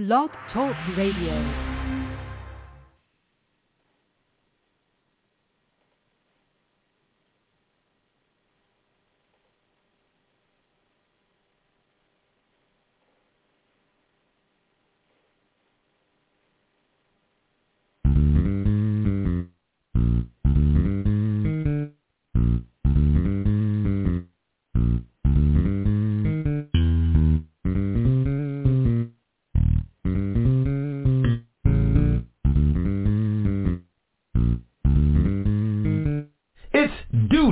Blog Talk Radio.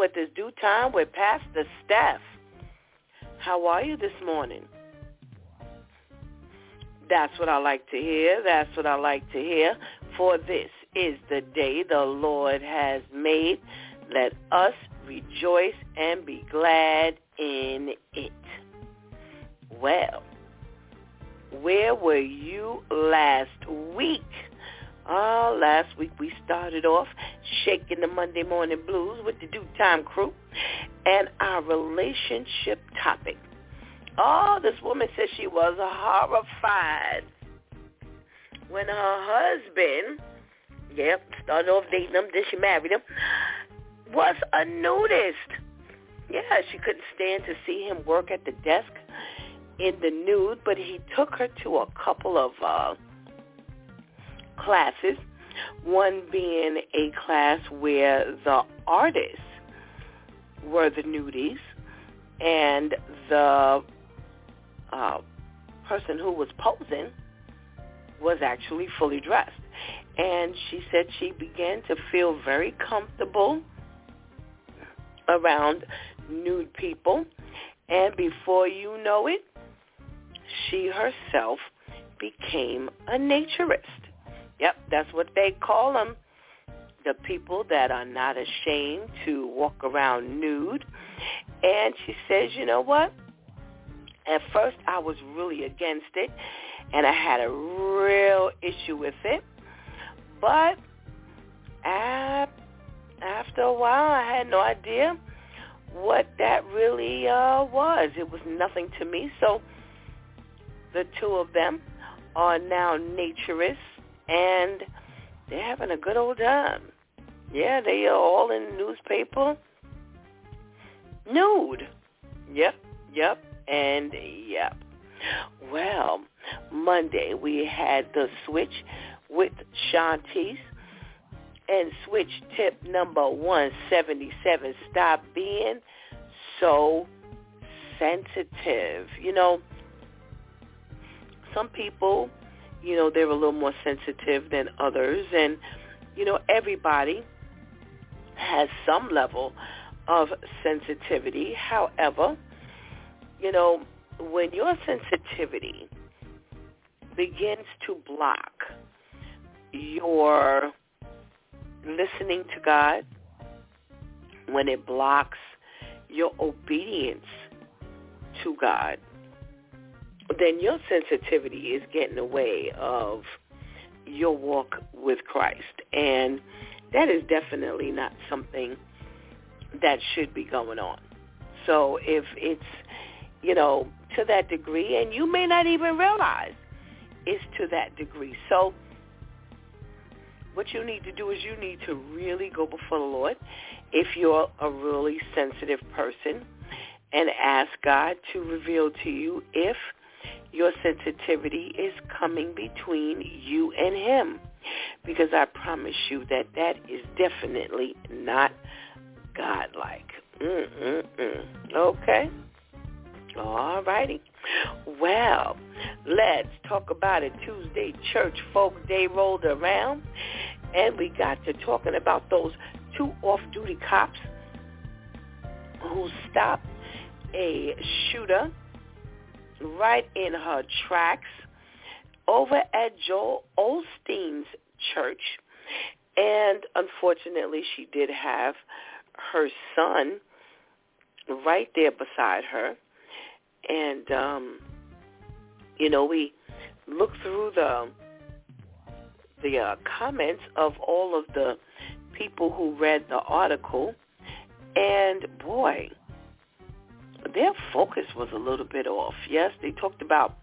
With this DEW time with Pastor Steph. How are you this morning? That's what I like to hear. That's what I like to hear. For this is the day the Lord has made. Let us rejoice and be glad in it. Well, where were you last week? Oh, last week we started off shaking the Monday morning blues with the DEW time crew and our relationship topic. Oh, this woman said she was horrified when her husband, yep, started off dating him, then she married him, was a nudist. Yeah, she couldn't stand to see him work at the desk in the nude, but he took her to a couple of uh classes, one being a class where the artists were the nudies and the uh, person who was posing was actually fully dressed. And she said she began to feel very comfortable around nude people. And before you know it, she herself became a naturist. Yep, that's what they call them. The people that are not ashamed to walk around nude. And she says, you know what? At first I was really against it and I had a real issue with it. But after a while I had no idea what that really uh, was. It was nothing to me. So the two of them are now naturists and they're having a good old time. Yeah, they are all in the newspaper. Nude. Yep, yep, and yep. Well, Monday we had the switch with Shantice. And switch tip number 177, stop being so sensitive. You know, some people you know, they're a little more sensitive than others. And, you know, everybody has some level of sensitivity. However, you know, when your sensitivity begins to block your listening to God, when it blocks your obedience to God, then your sensitivity is getting away of your walk with Christ. And that is definitely not something that should be going on. So if it's, you know, to that degree, and you may not even realize it's to that degree. So what you need to do is you need to really go before the Lord if you're a really sensitive person and ask God to reveal to you if your sensitivity is coming between you and him. Because I promise you that that is definitely not godlike. Mm-mm-mm. Okay? All righty. Well, let's talk about it. Tuesday Church Folk Day rolled around. And we got to talking about those two off-duty cops who stopped a shooter right in her tracks over at Joel Osteen's church. And unfortunately, she did have her son right there beside her. And, um, you know, we looked through the the uh, comments of all of the people who read the article, and boy, their focus was a little bit off. Yes, they talked about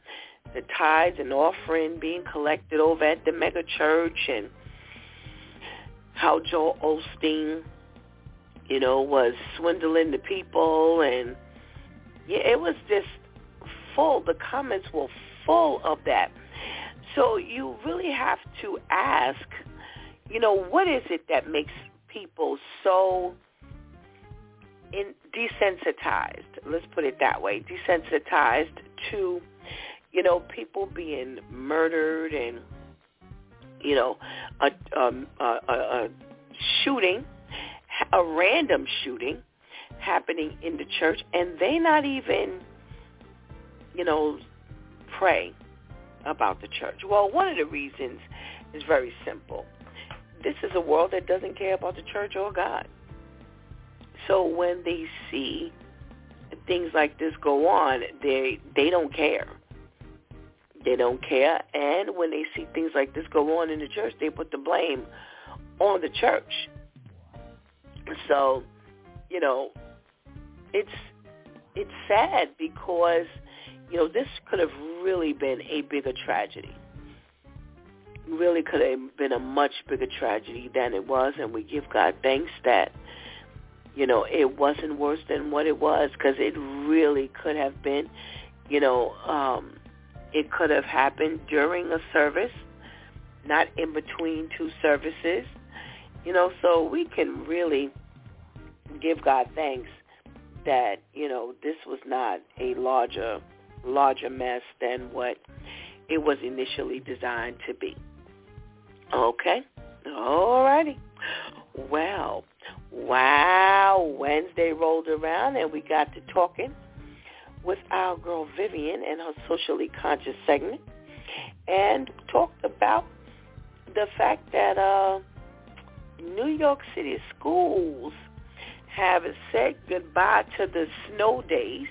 the tithes and offering being collected over at the mega church and how Joel Osteen, you know, was swindling the people and yeah, it was just full. The comments were full of that. So you really have to ask, you know, what is it that makes people so in desensitized, let's put it that way, desensitized to, you know, people being murdered and, you know, a, um, a, a, a shooting, a random shooting happening in the church, and they not even, you know, pray about the church. Well, one of the reasons is very simple. This is a world that doesn't care about the church or God. So when they see things like this go on, they they don't care. They don't care, and when they see things like this go on in the church, they put the blame on the church. So, you know, it's it's sad because you know this could have really been a bigger tragedy. Really could have been a much bigger tragedy than it was, and we give God thanks that you know, it wasn't worse than what it was because it really could have been, you know, um, it could have happened during a service, not in between two services, you know, so we can really give God thanks that, you know, this was not a larger, larger mess than what it was initially designed to be. Okay? All righty. Well, Wow, Wednesday rolled around and we got to talking with our girl Vivian and her socially conscious segment and talked about the fact that uh, New York City schools have said goodbye to the snow days.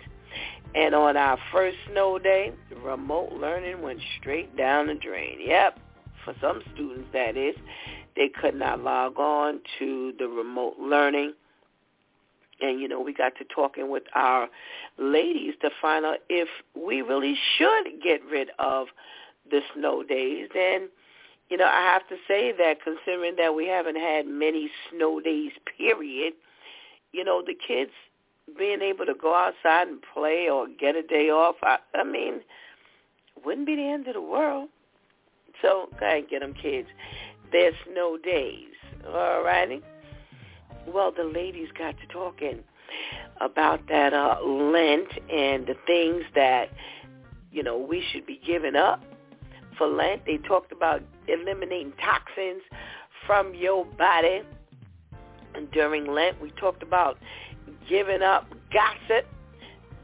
And on our first snow day, remote learning went straight down the drain. Yep, for some students that is. They could not log on to the remote learning. And, you know, we got to talking with our ladies to find out if we really should get rid of the snow days. And, you know, I have to say that considering that we haven't had many snow days, period, you know, the kids being able to go outside and play or get a day off, I, I mean, wouldn't be the end of the world. So go ahead and get them kids their no days. All righty. Well, the ladies got to talking about that uh, Lent and the things that you know we should be giving up for Lent. They talked about eliminating toxins from your body during Lent. We talked about giving up gossip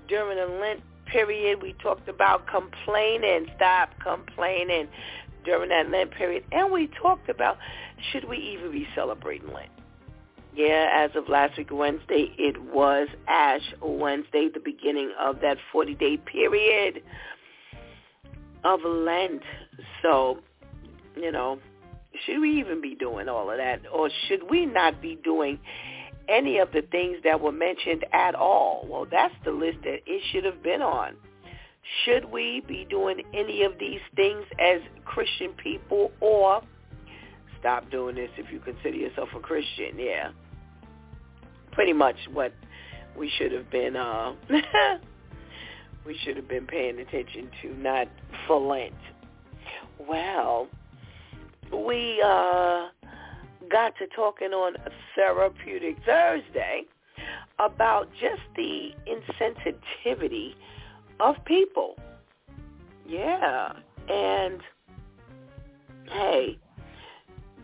during the Lent period. We talked about complaining. Stop complaining during that Lent period. And we talked about should we even be celebrating Lent? Yeah, as of last week Wednesday, it was Ash Wednesday, the beginning of that 40-day period of Lent. So, you know, should we even be doing all of that? Or should we not be doing any of the things that were mentioned at all? Well, that's the list that it should have been on. Should we be doing any of these things as Christian people or stop doing this if you consider yourself a Christian? Yeah. Pretty much what we should have been uh we should have been paying attention to, not for Lent. Well, we uh got to talking on Therapeutic Thursday about just the insensitivity of people. Yeah. And hey,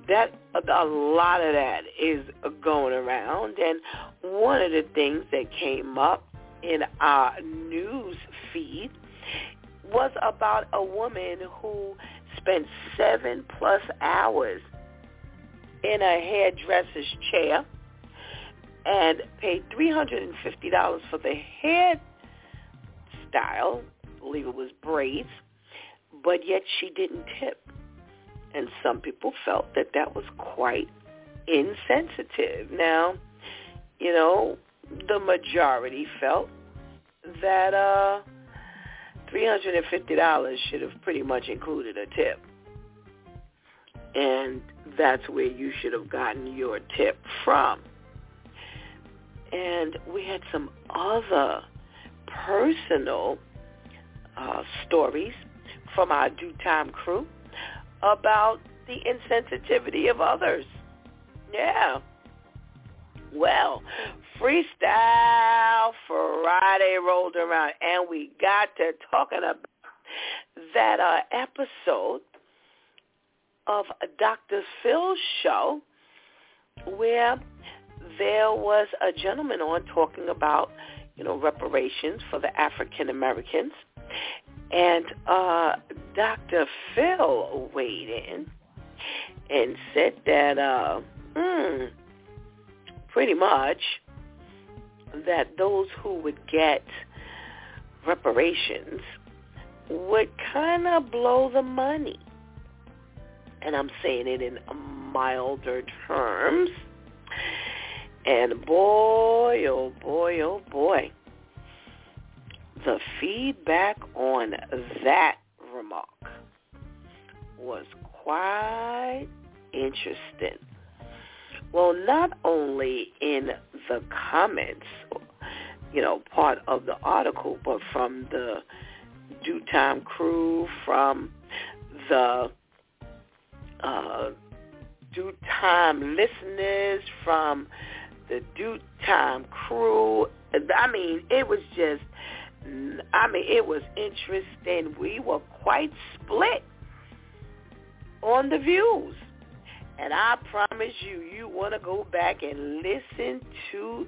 that a lot of that is going around, and one of the things that came up in our news feed was about a woman who spent seven plus hours in a hairdresser's chair and paid $350 for the hair style. I believe it was braids, but yet she didn't tip. And some people felt that that was quite insensitive. Now, you know, the majority felt that uh $350 should have pretty much included a tip. And that's where you should have gotten your tip from. And we had some other personal uh, stories from our DEW time crew about the insensitivity of others. Yeah. Well, Freestyle Friday rolled around, and we got to talking about that uh, episode of Dr. Phil's show where there was a gentleman on talking about, you know, reparations for the African Americans. And uh, Dr. Phil weighed in and said that, uh, mm, pretty much, that those who would get reparations would kind of blow the money. And I'm saying it in milder terms. And boy, oh boy, oh boy, the feedback on that remark was quite interesting. Well, not only in the comments, you know, part of the article, but from the DEW time crew, from the uh, DEW time listeners, from the DEW time crew. I mean, it was just, I mean, it was interesting. We were quite split on the views. And I promise you, you want to go back and listen to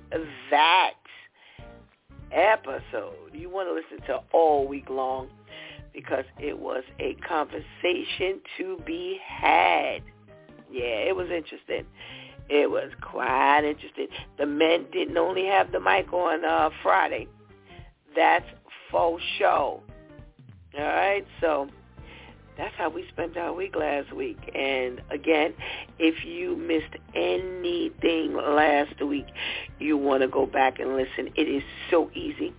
that episode. You want to listen to all week long because it was a conversation to be had. Yeah, it was interesting. It was quite interesting. The men didn't only have the mic on uh, Friday. That's faux show. All right, so that's how we spent our week last week. And again, if you missed anything last week, you want to go back and listen. It is so easy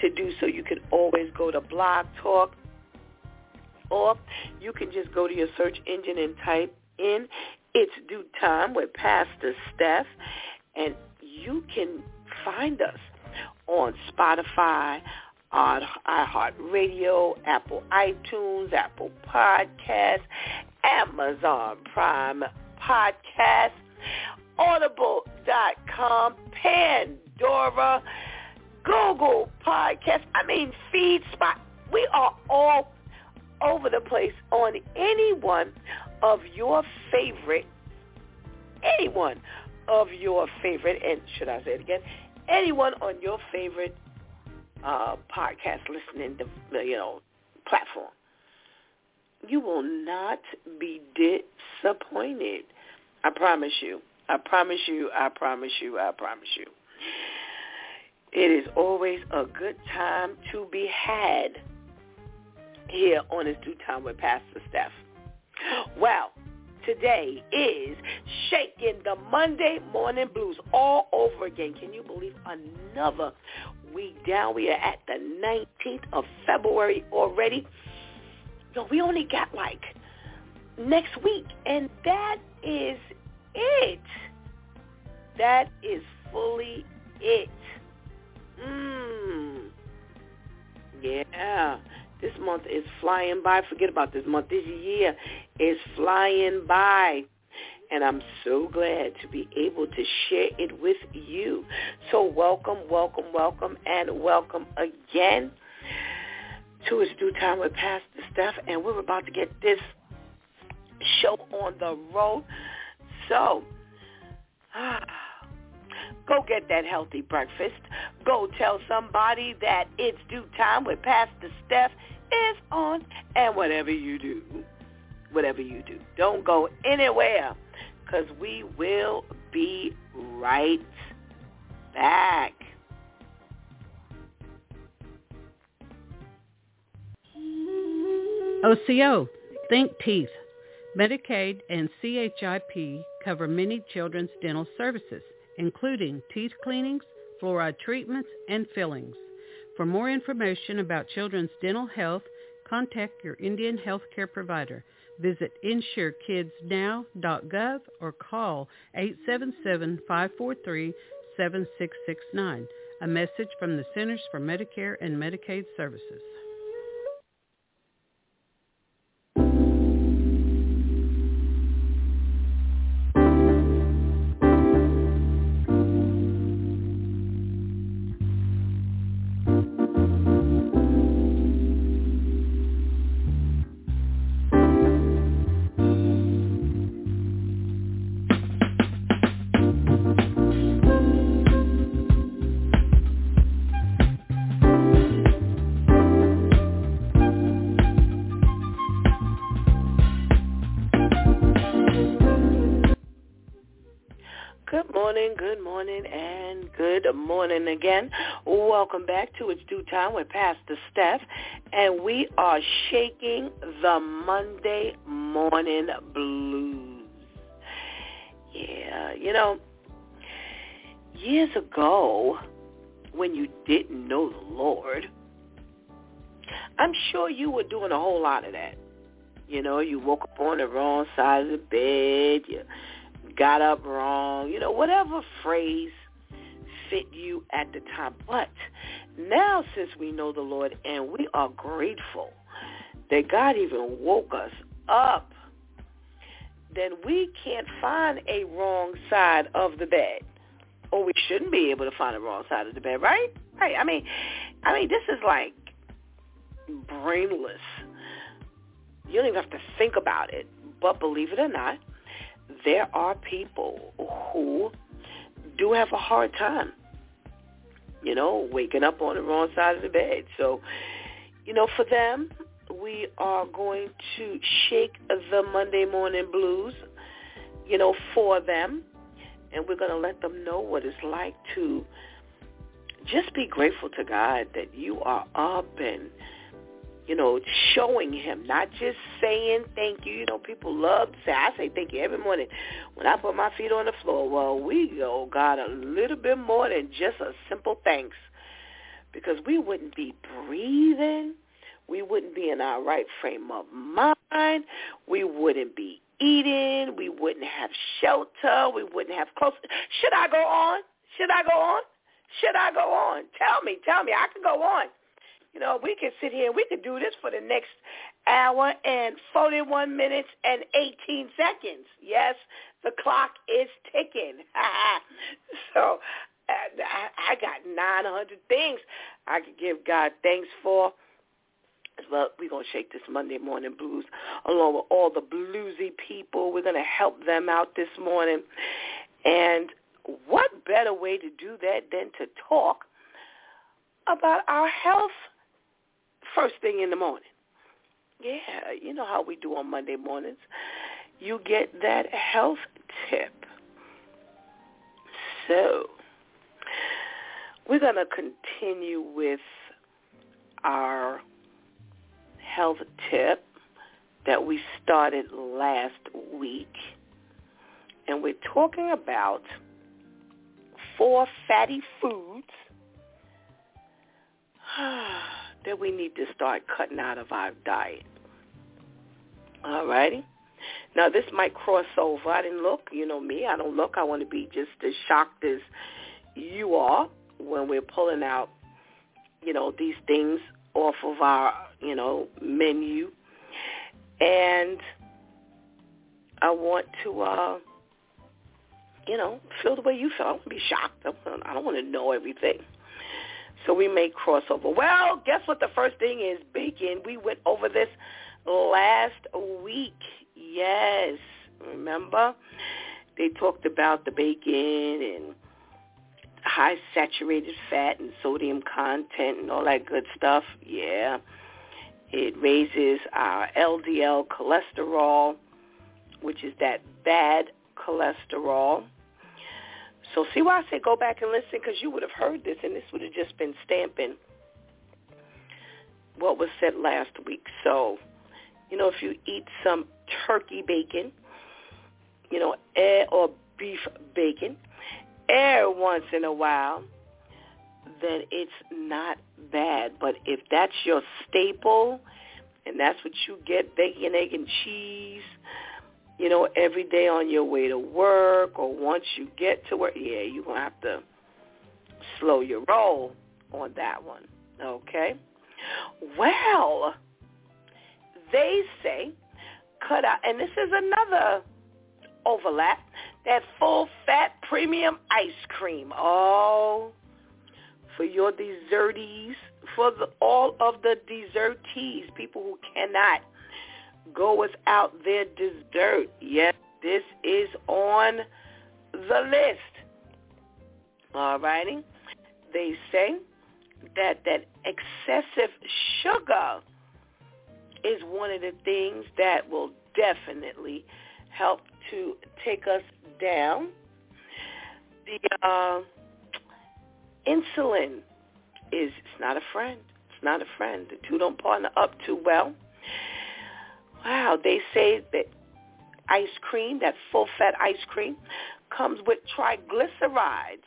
to do so. You can always go to Blog Talk or you can just go to your search engine and type in It's DEW Time with Pastor Steph and you can find us on Spotify, on iHeartRadio, Apple iTunes, Apple Podcasts, Amazon Prime Podcast, Audible.com, Pandora, Google Podcast. I mean, FeedSpot. We are all over the place on any one of your favorite, anyone of your favorite, and should I say it again, anyone on your favorite uh, podcast listening, to, you know, platform. You will not be disappointed. I promise you. I promise you. I promise you. I promise you. It is always a good time to be had here on His DEW Time with Pastor Steph. Well, today is Shaking the Monday Morning Blues all over again. Can you believe another week down? We are at the 19th of February already. Yo, we only got like next week, and that is it. That is fully it. Mmm. Yeah. This month is flying by. Forget about this month. This year is flying by. And I'm so glad to be able to share it with you. So welcome, welcome, welcome, and welcome again to It's DEW Time with Pastor Steph. And we're about to get this show on the road. So, ah. Go get that healthy breakfast. Go tell somebody that it's DEW time with Pastor Steph is on. And whatever you do, whatever you do, don't go anywhere because we will be right back. OCO, Think Teeth. Medicaid and CHIP cover many children's dental services, including teeth cleanings, fluoride treatments, and fillings. For more information about children's dental health, contact your Indian healthcare provider. Visit insurekidsnow.gov or call 877-543-7669. A message from the Centers for Medicare and Medicaid Services. Morning good morning, and good morning again. Welcome back to It's DEW Time with Pastor Steph. And we are shaking the Monday morning blues. Yeah, you know, years ago, when you didn't know the Lord, I'm sure you were doing a whole lot of that. You know, you woke up on the wrong side of the bed, you got up wrong, you know, whatever phrase fit you at the time. But now since we know the Lord and we are grateful that God even woke us up, then we can't find a wrong side of the bed. Or we shouldn't be able to find a wrong side of the bed, right? Right. I mean I mean this is like brainless. You don't even have to think about it. But believe it or not, there are people who do have a hard time, you know, waking up on the wrong side of the bed. So, you know, for them, we are going to shake the Monday morning blues, you know, for them. And we're going to let them know what it's like to just be grateful to God that you are up and you know, showing him, not just saying thank you. You know, people love to say, I say thank you every morning when I put my feet on the floor. Well, we owe God a little bit more than just a simple thanks because we wouldn't be breathing. We wouldn't be in our right frame of mind. We wouldn't be eating. We wouldn't have shelter. We wouldn't have clothes. Should I go on? Should I go on? Should I go on? Tell me, tell me. I can go on. You know, we could sit here and we could do this for the next hour and 41 minutes and 18 seconds. Yes, the clock is ticking. so I, I got 900 things I could give God thanks for. Well, we're going to shake this Monday morning blues along with all the bluesy people. We're going to help them out this morning. And what better way to do that than to talk about our health first thing in the morning. Yeah, you know how we do on Monday mornings. You get that health tip. So, we're going to continue with our health tip that we started last week. And we're talking about four fatty foods that we need to start cutting out of our diet. All righty. Now this might cross over. I didn't look. You know me. I don't look. I want to be just as shocked as you are when we're pulling out, you know, these things off of our, you know, menu. And I want to, uh, you know, feel the way you feel. I want to be shocked. I don't want to know everything. So we may cross over. Well, guess what the first thing is? Bacon. We went over this last week. Yes, remember? they talked about the bacon and high saturated fat and sodium content and all that good stuff. Yeah. It raises our LDL cholesterol, which is that bad cholesterol. So see why I say go back and listen because you would have heard this and this would have just been stamping what was said last week. So, you know, if you eat some turkey bacon, you know, or beef bacon, air once in a while, then it's not bad. But if that's your staple and that's what you get, bacon, egg, and cheese, you know, every day on your way to work or once you get to work, yeah, you're going to have to slow your roll on that one. Okay? Well, they say cut out, and this is another overlap, that full-fat premium ice cream. Oh, for your dessertees, for the, all of the dessertees, people who cannot go without their dessert. Yes, this is on the list. All righty. They say that that excessive sugar is one of the things that will definitely help to take us down. The uh, insulin is it's not a friend. It's not a friend. The two don't partner up too well. Wow, they say that ice cream, that full-fat ice cream, comes with triglycerides,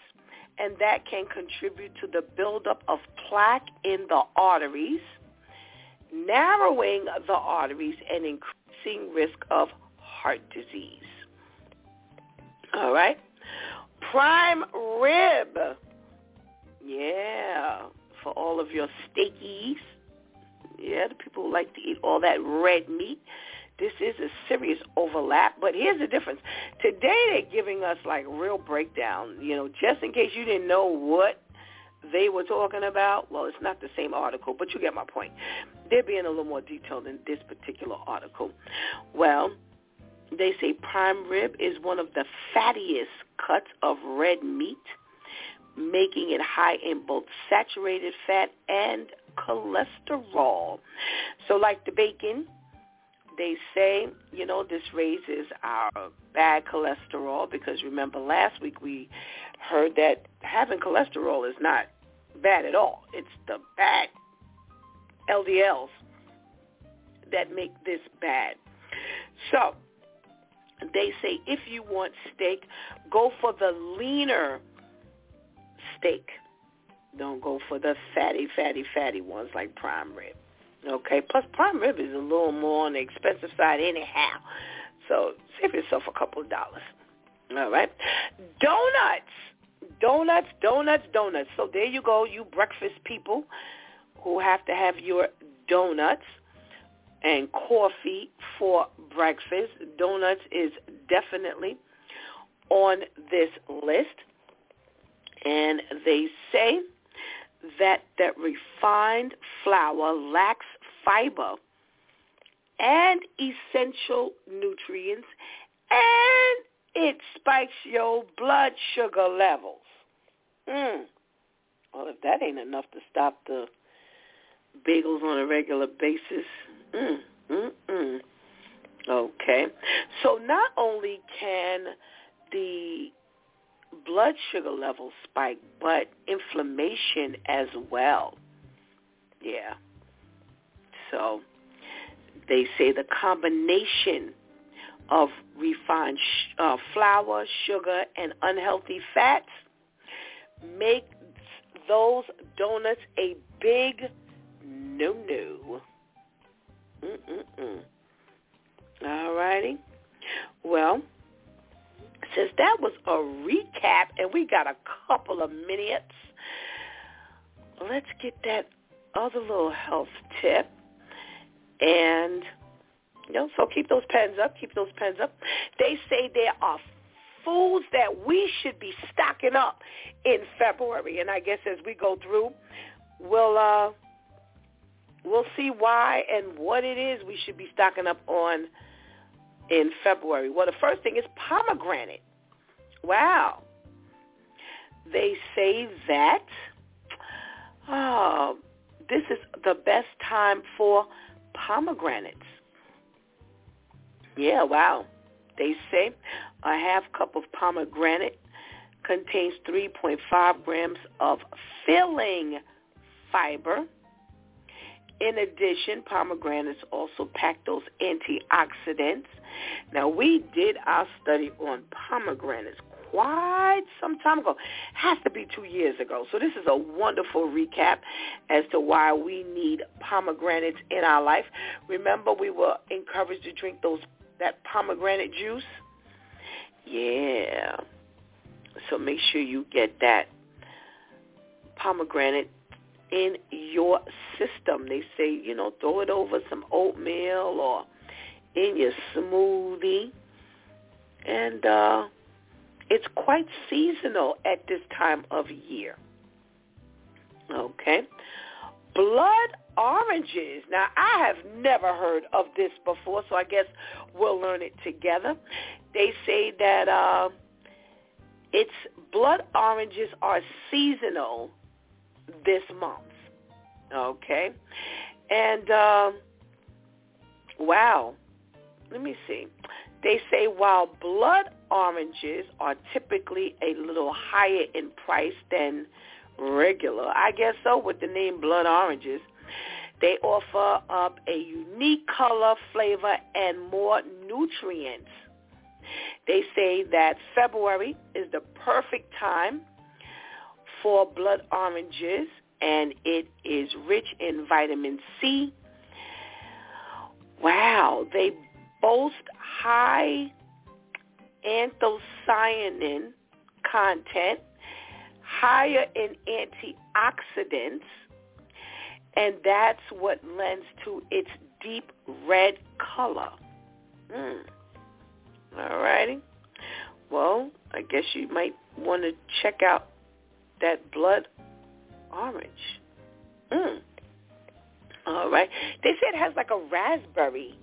and that can contribute to the buildup of plaque in the arteries, narrowing the arteries and increasing risk of heart disease. All right. Prime rib. Yeah, for all of your steakies. Yeah, the people who like to eat all that red meat. This is a serious overlap, but here's the difference. Today they're giving us like real breakdown, you know, just in case you didn't know what they were talking about. Well, it's not the same article, but you get my point. They're being a little more detailed in this particular article. Well, they say prime rib is one of the fattiest cuts of red meat, making it high in both saturated fat and cholesterol. So like the bacon, they say, you know, this raises our bad cholesterol because remember last week we heard that having cholesterol is not bad at all. It's the bad LDLs that make this bad. So they say if you want steak, go for the leaner steak. Don't go for the fatty, fatty, fatty ones like prime rib. Okay. Plus, prime rib is a little more on the expensive side anyhow. So save yourself a couple of dollars. All right. Donuts. Donuts, donuts, donuts. So there you go, you breakfast people who have to have your donuts and coffee for breakfast. Donuts is definitely on this list. And they say that that refined flour lacks fiber and essential nutrients and it spikes your blood sugar levels. Mm. Well, if that ain't enough to stop the bagels on a regular basis, mm, mm, mm. Okay. So not only can the blood sugar levels spike, but inflammation as well. Yeah. So they say the combination of refined sh- uh, flour, sugar, and unhealthy fats makes those donuts a big no-no. Mm-mm-mm. All righty. Well, since that was a recap and we got a couple of minutes, let's get that other little health tip. And, you know, so keep those pens up, keep those pens up. They say there are foods that we should be stocking up in February. And I guess as we go through, we'll, uh, we'll see why and what it is we should be stocking up on in February? Well, the first thing is pomegranate. Wow. They say that oh, this is the best time for pomegranates. Yeah, wow. They say a half cup of pomegranate contains 3.5 grams of filling fiber. In addition, pomegranates also pack those antioxidants. Now, we did our study on pomegranates quite some time ago. Has to be two years ago. So this is a wonderful recap as to why we need pomegranates in our life. Remember, we were encouraged to drink those that pomegranate juice. Yeah. So make sure you get that pomegranate in your system. They say, you know, throw it over some oatmeal or in your smoothie. And uh, it's quite seasonal at this time of year. Okay. Blood oranges. Now, I have never heard of this before, so I guess we'll learn it together. They say that uh, it's blood oranges are seasonal this month. Okay. And uh, wow, let me see. They say while blood oranges are typically a little higher in price than regular, I guess so with the name blood oranges, they offer up a unique color, flavor, and more nutrients. They say that February is the perfect time for blood oranges, and it is rich in vitamin C. Wow, they boast high anthocyanin content, higher in antioxidants, and that's what lends to its deep red color. Mm. All righty. Well, I guess you might want to check out that blood orange. Mm. All right. They say it has like a raspberry,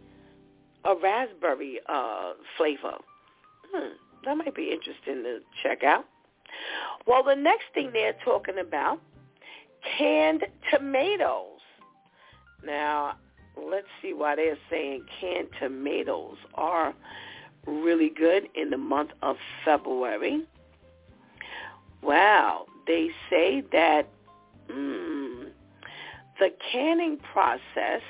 a raspberry uh, flavor. Hmm. That might be interesting to check out. Well, the next thing they're talking about, canned tomatoes. Now, let's see why they're saying canned tomatoes are really good in the month of February. Wow, they say that mm, the canning process,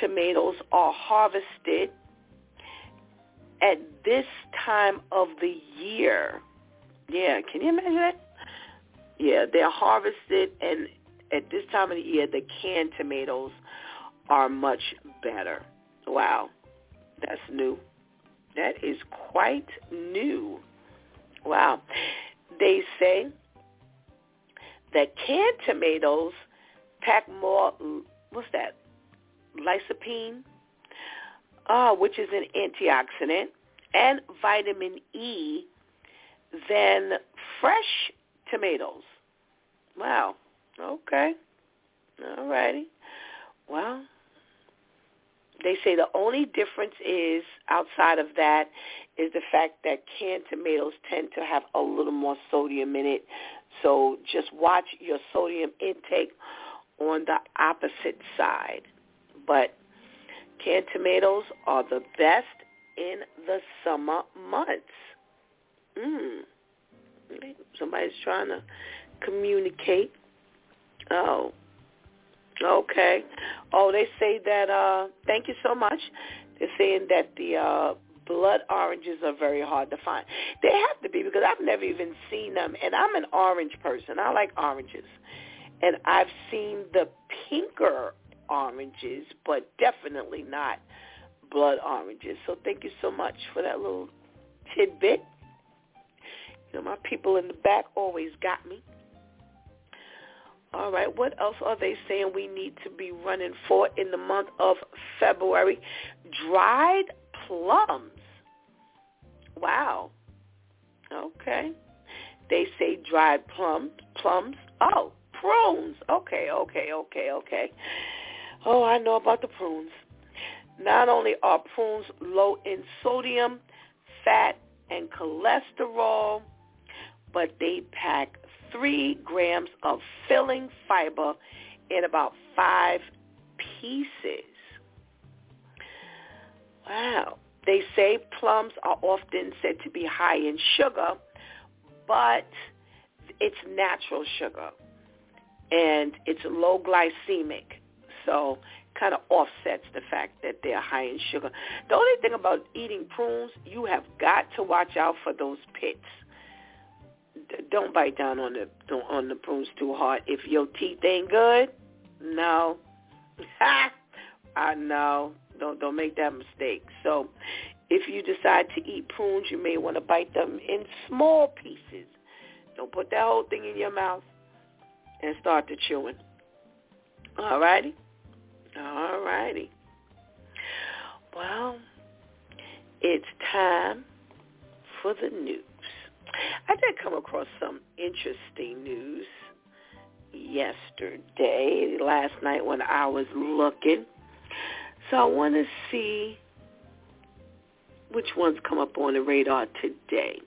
tomatoes are harvested at this time of the year. Yeah, can you imagine that? Yeah, they're harvested, and at this time of the year, the canned tomatoes are much better. Wow, that's new. That is quite new. Wow. They say that canned tomatoes pack more, what's that, lycopene, uh, which is an antioxidant, and vitamin E than fresh tomatoes. Wow. Okay. All righty. Well, they say the only difference is outside of that is the fact that canned tomatoes tend to have a little more sodium in it. So just watch your sodium intake on the opposite side. But canned tomatoes are the best in the summer months. Mm. Somebody's trying to communicate. Oh, Okay. Oh, they say that. uh Thank you so much. They're saying that the uh blood oranges are very hard to find. They have to be because I've never even seen them, and I'm an orange person. I like oranges, and I've seen the pinker oranges, but definitely not blood oranges. So thank you so much for that little tidbit. You know, my people in the back always got me. All right. What else are they saying we need to be running for in the month of February? Dried plums. Wow. Okay. They say dried plums. Plums. Oh, prunes. Okay, okay, okay, okay. Oh, I know about the prunes. Not only are prunes low in sodium, fat, and cholesterol, but they pack three grams of filling fiber in about five pieces. Wow. They say plums are often said to be high in sugar, but it's natural sugar and it's low glycemic. So kind of offsets the fact that they're high in sugar. The only thing about eating prunes, you have got to watch out for those pits. Don't bite down on the on the prunes too hard. If your teeth ain't good, no, I know. Don't don't make that mistake. So, if you decide to eat prunes, you may want to bite them in small pieces. Don't put that whole thing in your mouth and start to chewing. All righty? All righty. Well, it's time for the news. I did come across some interesting news yesterday, last night when I was looking. So I want to see which ones come up on the radar today.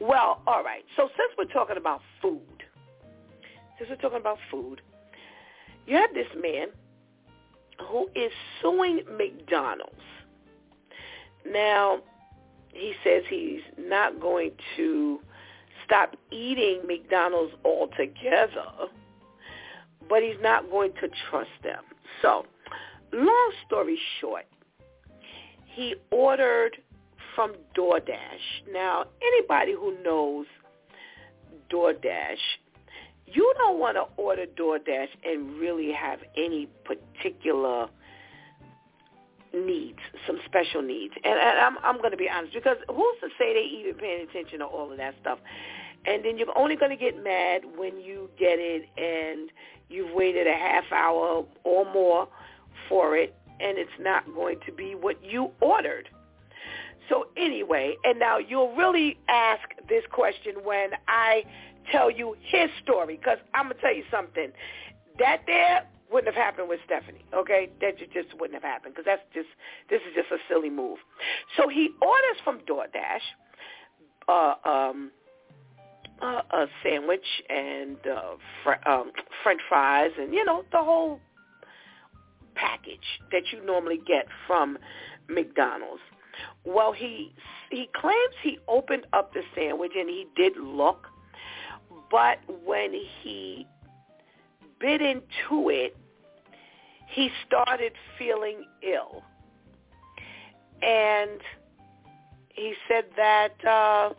Well, all right. So since we're talking about food, since we're talking about food, you have this man who is suing McDonald's. Now, he says he's not going to stop eating McDonald's altogether, but he's not going to trust them. So, long story short, he ordered from DoorDash. Now, anybody who knows DoorDash you don't want to order DoorDash and really have any particular needs, some special needs. And, and I'm I'm going to be honest because who's to say they even paying attention to all of that stuff? And then you're only going to get mad when you get it and you've waited a half hour or more for it and it's not going to be what you ordered. So anyway, and now you'll really ask this question when I tell you his story because I'm gonna tell you something. That there wouldn't have happened with Stephanie. Okay, that just wouldn't have happened because that's just this is just a silly move. So he orders from DoorDash uh, um, uh, a sandwich and uh, fr- um, French fries and you know the whole package that you normally get from McDonald's. Well, he he claims he opened up the sandwich and he did look but when he bit into it, he started feeling ill. And he said that uh,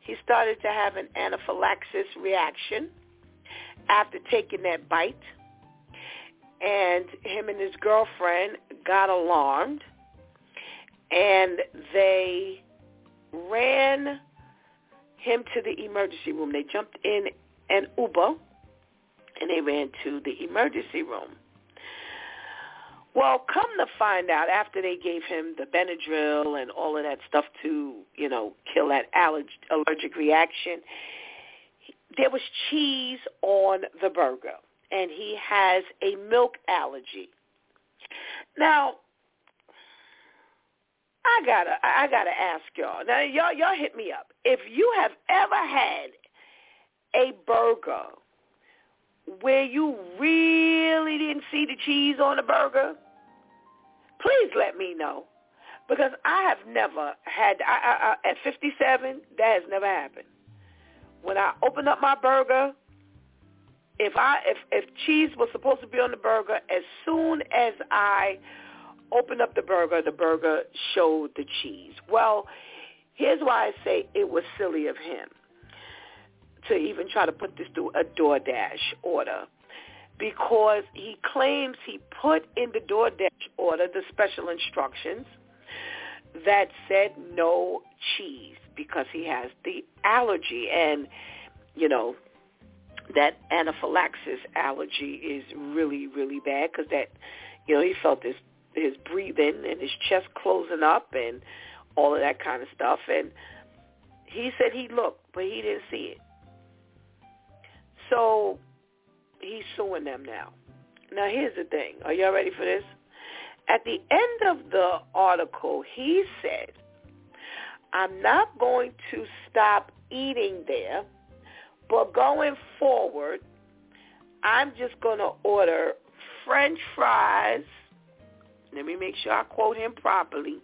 he started to have an anaphylaxis reaction after taking that bite. And him and his girlfriend got alarmed and they ran him to the emergency room. They jumped in an Uber and they ran to the emergency room. Well, come to find out, after they gave him the Benadryl and all of that stuff to, you know, kill that allerg- allergic reaction, there was cheese on the burger, and he has a milk allergy. Now, I gotta I gotta ask y'all. Now y'all y'all hit me up. If you have ever had a burger where you really didn't see the cheese on the burger, please let me know. Because I have never had I, I, I, at 57 that has never happened. When I open up my burger, if I if if cheese was supposed to be on the burger, as soon as I opened up the burger, the burger showed the cheese. Well, here's why I say it was silly of him to even try to put this through a DoorDash order because he claims he put in the DoorDash order the special instructions that said no cheese because he has the allergy and you know that anaphylaxis allergy is really really bad because that you know he felt this his breathing and his chest closing up and all of that kind of stuff. And he said he looked, but he didn't see it. So he's suing them now. Now here's the thing. Are y'all ready for this? At the end of the article, he said, I'm not going to stop eating there, but going forward, I'm just going to order French fries. Let me make sure I quote him properly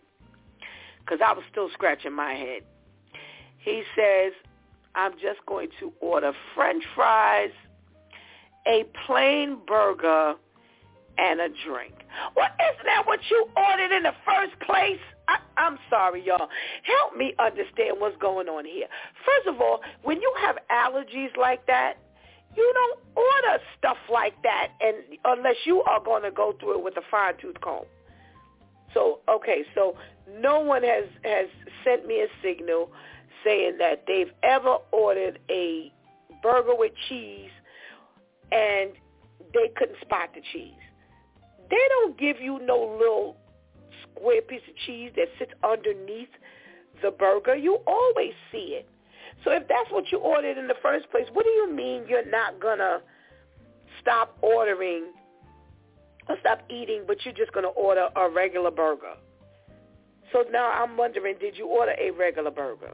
because I was still scratching my head. He says, I'm just going to order French fries, a plain burger, and a drink. Well, isn't that what you ordered in the first place? I, I'm sorry, y'all. Help me understand what's going on here. First of all, when you have allergies like that, you don't order stuff like that, and unless you are going to go through it with a fine tooth comb. So okay, so no one has has sent me a signal saying that they've ever ordered a burger with cheese and they couldn't spot the cheese. They don't give you no little square piece of cheese that sits underneath the burger. You always see it. So if that's what you ordered in the first place, what do you mean you're not to stop ordering or stop eating, but you're just going to order a regular burger? So now I'm wondering, did you order a regular burger?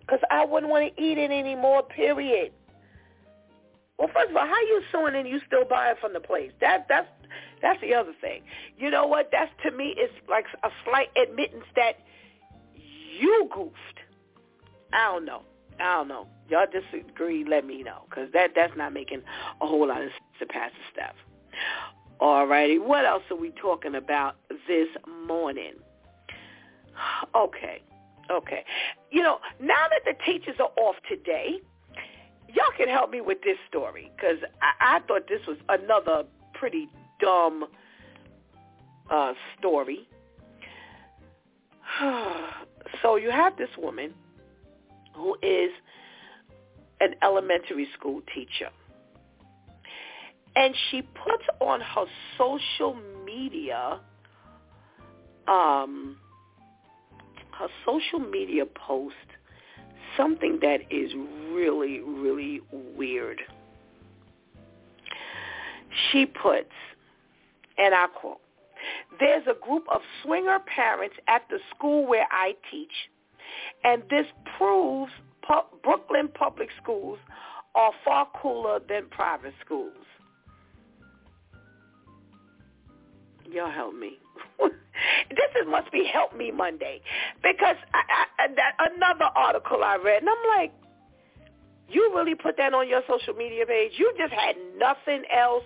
Because I wouldn't want to eat it anymore, period. Well, first of all, how you suing and you still buying from the place? That that's that's the other thing. You know what? That's to me is like a slight admittance that you goofed. I don't know. I don't know. Y'all disagree? Let me know because that that's not making a whole lot of sense to Pastor Steph. All righty. What else are we talking about this morning? Okay. Okay. You know, now that the teachers are off today, y'all can help me with this story because I, I thought this was another pretty dumb uh, story. so you have this woman who is an elementary school teacher. And she puts on her social media um, her social media post something that is really, really weird. She puts, and I quote, there's a group of swinger parents at the school where I teach, and this proves pu- Brooklyn public schools are far cooler than private schools. Y'all help me. this is must be Help Me Monday because I, I, that another article I read, and I'm like, you really put that on your social media page? You just had nothing else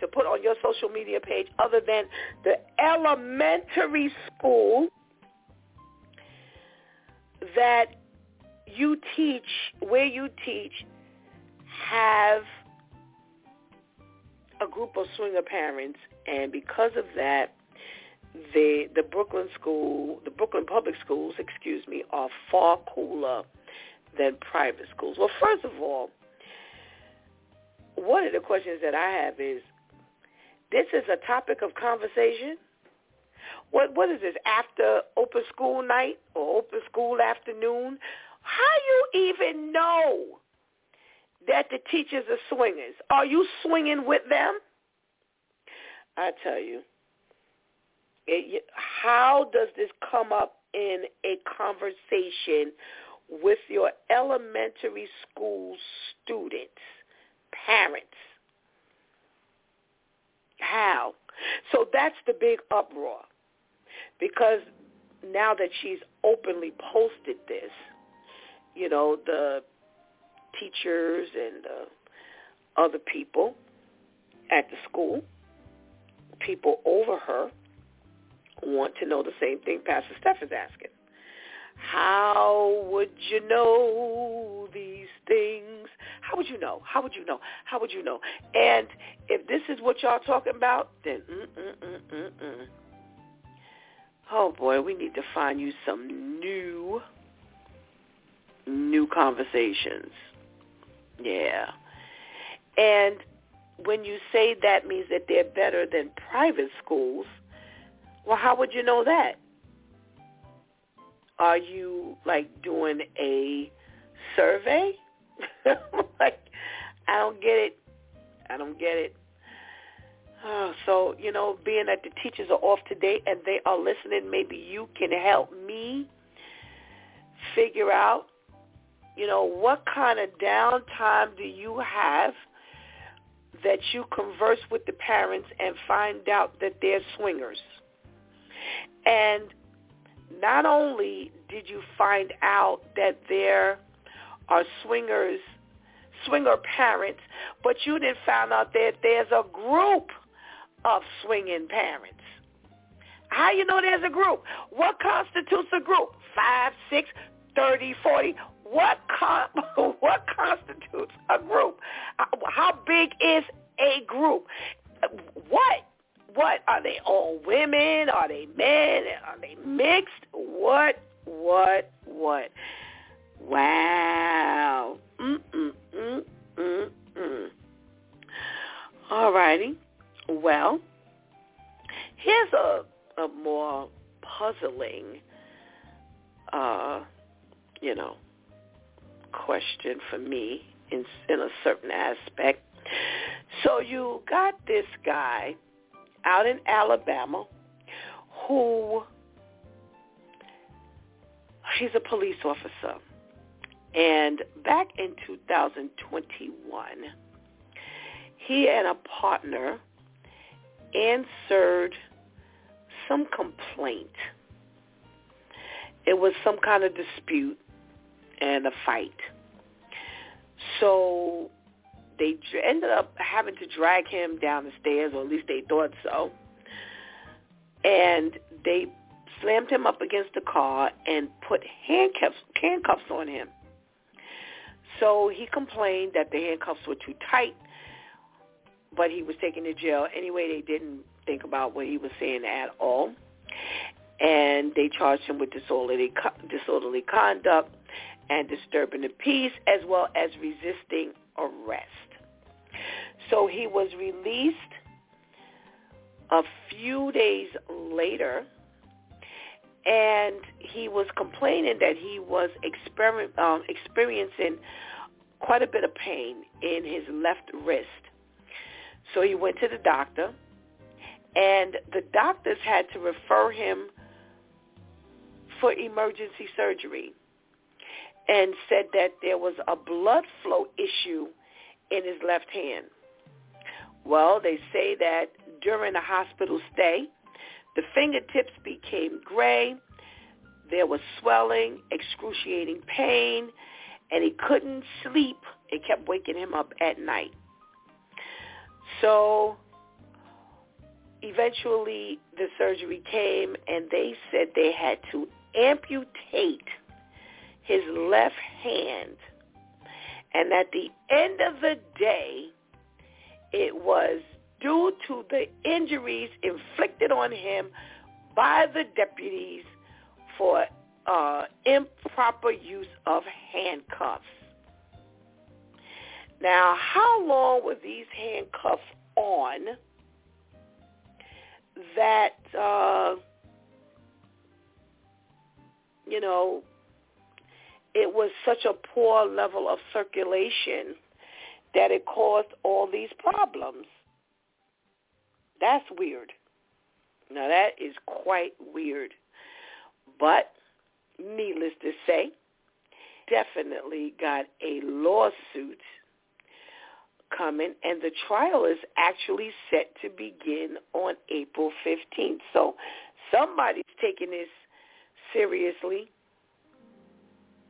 to put on your social media page other than the elementary school that you teach, where you teach, have a group of swinger parents, and because of that, the the Brooklyn school, the Brooklyn public schools, excuse me, are far cooler than private schools. Well, first of all, one of the questions that I have is, this is a topic of conversation. What what is this after open school night or open school afternoon? How you even know that the teachers are swingers? Are you swinging with them? I tell you, it, how does this come up in a conversation with your elementary school students, parents? How? So that's the big uproar because now that she's openly posted this, you know, the teachers and the other people at the school, people over her, want to know the same thing Pastor Steph is asking. How would you know these things? How would you know? How would you know? How would you know? And if this is what y'all talking about, then mm-mm-mm-mm-mm. Oh boy, we need to find you some new, new conversations. Yeah. And when you say that means that they're better than private schools, well, how would you know that? Are you like doing a survey? like, I don't get it. I don't get it. Oh, so, you know, being that the teachers are off today and they are listening, maybe you can help me figure out, you know, what kind of downtime do you have that you converse with the parents and find out that they're swingers. And not only did you find out that there are swingers, swinger parents, but you didn't find out that there's a group of swinging parents. How you know there's a group? What constitutes a group? Five, six, thirty, forty. What con- what constitutes a group? How big is a group? What? What are they all women? Are they men? Are they mixed? What? What? What? Wow. Mm mm. All righty. Well, here's a a more puzzling, uh, you know, question for me in in a certain aspect. So you got this guy out in Alabama who he's a police officer. And back in 2021, he and a partner answered some complaint. It was some kind of dispute and a fight. So they ended up having to drag him down the stairs, or at least they thought so. And they slammed him up against the car and put handcuffs handcuffs on him. So he complained that the handcuffs were too tight, but he was taken to jail. Anyway, they didn't think about what he was saying at all. And they charged him with disorderly, disorderly conduct and disturbing the peace as well as resisting arrest. So he was released a few days later and he was complaining that he was um, experiencing quite a bit of pain in his left wrist. So he went to the doctor, and the doctors had to refer him for emergency surgery and said that there was a blood flow issue in his left hand. Well, they say that during the hospital stay, the fingertips became gray. There was swelling, excruciating pain, and he couldn't sleep. It kept waking him up at night. So eventually the surgery came and they said they had to amputate his left hand. And at the end of the day, it was due to the injuries inflicted on him by the deputies for uh, improper use of handcuffs. Now, how long were these handcuffs on that, uh, you know, it was such a poor level of circulation that it caused all these problems. That's weird. Now that is quite weird. But needless to say, definitely got a lawsuit coming and the trial is actually set to begin on April 15th. So somebody's taking this seriously.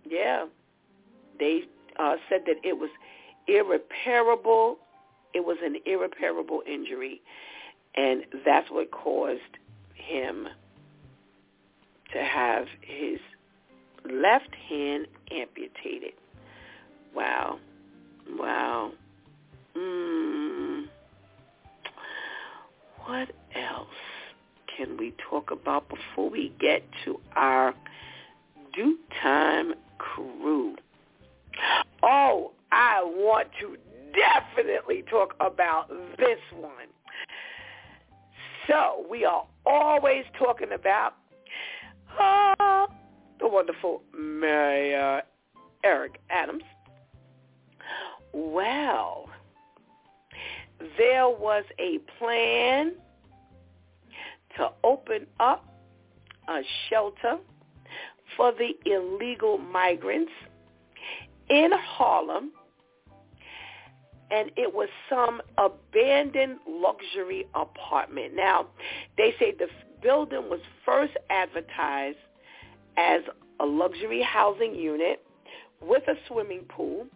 Yeah. They uh, said that it was irreparable. It was an irreparable injury, and that's what caused him to have his left hand amputated. Wow. Wow. Mm. What else can we talk about before we get to our DEW time crew? Oh, I want to definitely talk about this one. So we are always talking about uh, the wonderful Mayor Eric Adams. Well, there was a plan to open up a shelter for the illegal migrants in Harlem, and it was some abandoned luxury apartment. Now, they say the building was first advertised as a luxury housing unit with a swimming pool,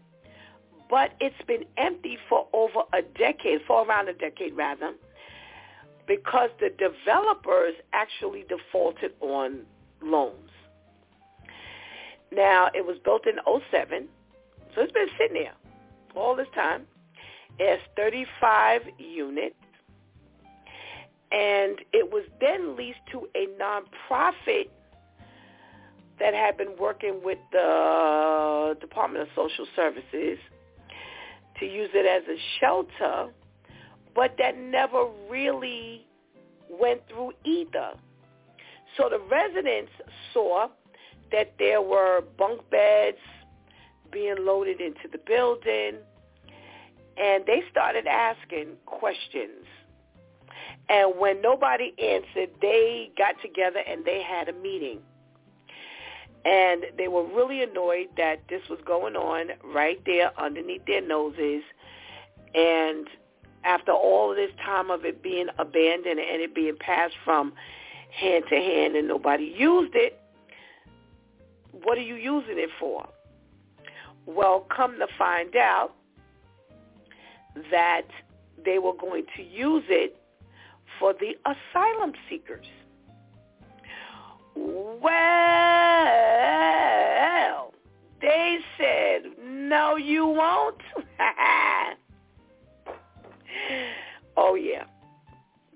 but it's been empty for over a decade, for around a decade rather, because the developers actually defaulted on loans. Now, it was built in 07, so it's been sitting there all this time. It has 35 units, and it was then leased to a nonprofit that had been working with the Department of Social Services to use it as a shelter, but that never really went through either. So the residents saw that there were bunk beds being loaded into the building, and they started asking questions. And when nobody answered, they got together and they had a meeting. And they were really annoyed that this was going on right there underneath their noses. And after all this time of it being abandoned and it being passed from hand to hand and nobody used it, what are you using it for? Well, come to find out that they were going to use it for the asylum seekers. Well, they said, no, you won't. oh, yeah.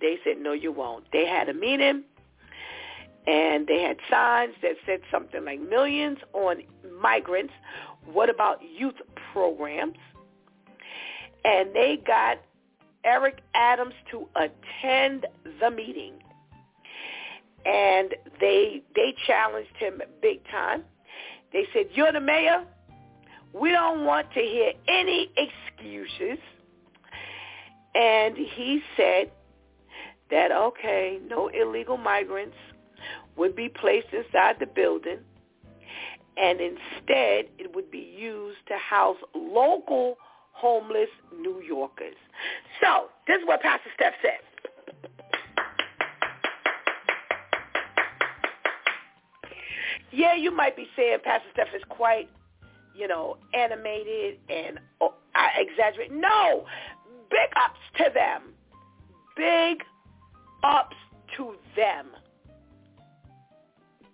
They said, no, you won't. They had a meeting, and they had signs that said something like millions on migrants. What about youth programs? And they got Eric Adams to attend the meeting and they they challenged him big time. They said, "You're the mayor. We don't want to hear any excuses." And he said that okay, no illegal migrants would be placed inside the building, and instead it would be used to house local homeless New Yorkers. So this is what Pastor Steph said. yeah, you might be saying Pastor Steph is quite, you know, animated and oh, I exaggerate. No, big ups to them. Big ups to them.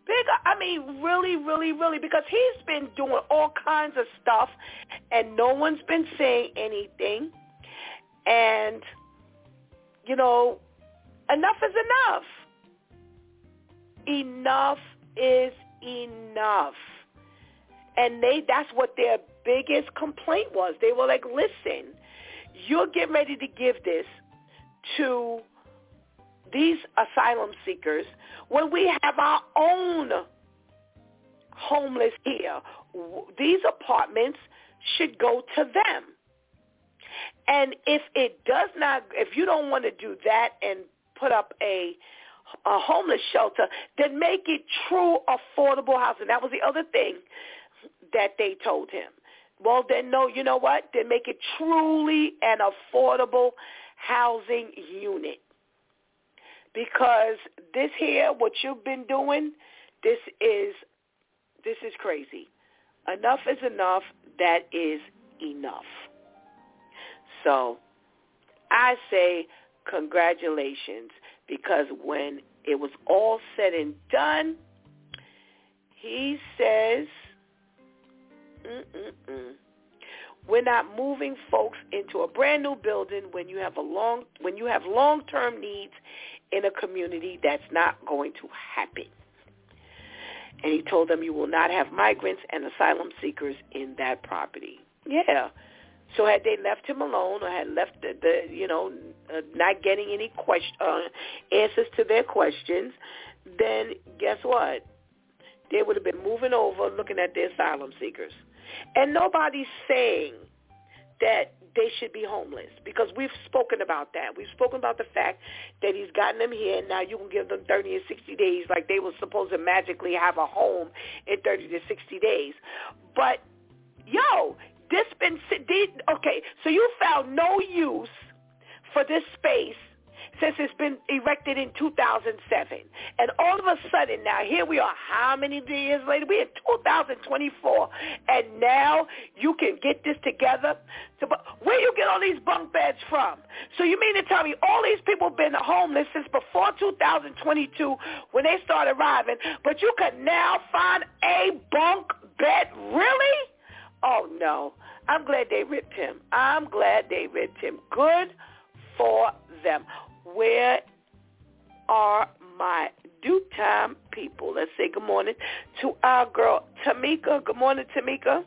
Big, I mean, really, really, really, because he's been doing all kinds of stuff, and no one's been saying anything. And, you know, enough is enough. Enough is enough. And they that's what their biggest complaint was. They were like, listen, you're getting ready to give this to these asylum seekers when we have our own homeless here. These apartments should go to them. And if it does not, if you don't want to do that and put up a a homeless shelter, then make it true affordable housing. That was the other thing that they told him. Well, then no, you know what? Then make it truly an affordable housing unit. Because this here, what you've been doing, this is this is crazy. Enough is enough. That is enough. So I say congratulations because when it was all said and done, he says, Mm-mm-mm. we're not moving folks into a brand new building when you have a long when you have long-term needs in a community that's not going to happen. And he told them you will not have migrants and asylum seekers in that property. Yeah. So had they left him alone or had left the, the you know, uh, not getting any question, uh, answers to their questions, then guess what? They would have been moving over looking at the asylum seekers. And nobody's saying that they should be homeless because we've spoken about that. We've spoken about the fact that he's gotten them here and now you can give them 30 and 60 days like they were supposed to magically have a home in 30 to 60 days. But, yo, this been, okay, so you found no use for this space since it's been erected in 2007. And all of a sudden now, here we are, how many years later? We're in 2024, and now you can get this together. To, where you get all these bunk beds from? So you mean to tell me all these people have been homeless since before 2022 when they started arriving, but you can now find a bunk bed? Really? Oh, no. I'm glad they ripped him. I'm glad they ripped him. Good for them. Where are my DEW time people? Let's say good morning to our girl Tamika. Good morning, Tamika.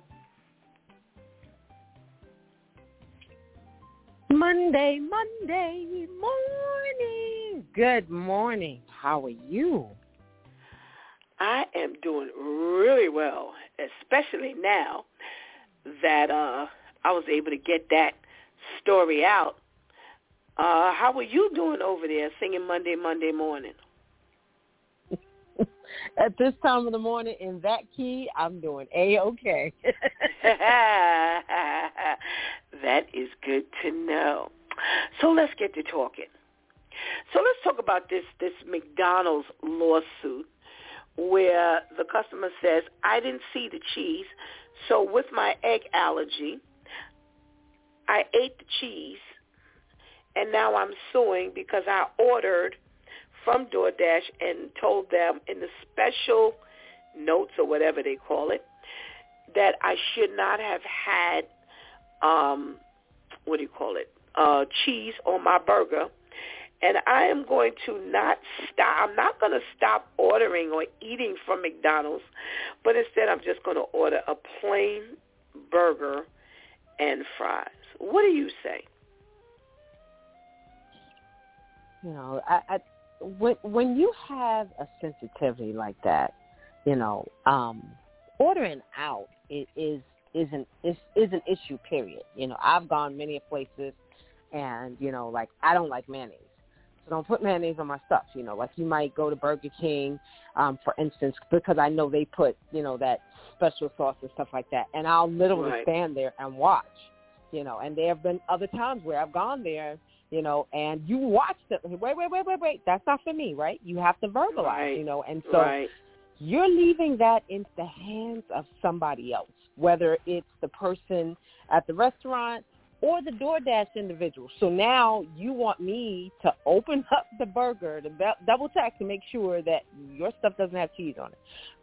Monday, Monday morning. Good morning. How are you? I am doing really well, especially now that uh I was able to get that story out uh, how are you doing over there singing Monday, Monday morning? At this time of the morning in that key, I'm doing A-okay. that is good to know. So let's get to talking. So let's talk about this, this McDonald's lawsuit where the customer says, I didn't see the cheese, so with my egg allergy, I ate the cheese and now I'm suing because I ordered from DoorDash and told them in the special notes or whatever they call it that I should not have had um what do you call it uh cheese on my burger. And I am going to not stop I'm not going to stop ordering or eating from McDonald's but instead I'm just going to order a plain burger and fries. What do you say you know, I, I when when you have a sensitivity like that, you know, um, ordering out is is is an is, is an issue. Period. You know, I've gone many places, and you know, like I don't like mayonnaise, so don't put mayonnaise on my stuff. You know, like you might go to Burger King, um, for instance, because I know they put you know that special sauce and stuff like that, and I'll literally right. stand there and watch. You know, and there have been other times where I've gone there you know, and you watch them. Wait, wait, wait, wait, wait. That's not for me, right? You have to verbalize, right. you know, and so right. you're leaving that in the hands of somebody else, whether it's the person at the restaurant or the DoorDash individual. So now you want me to open up the burger to double check to make sure that your stuff doesn't have cheese on it.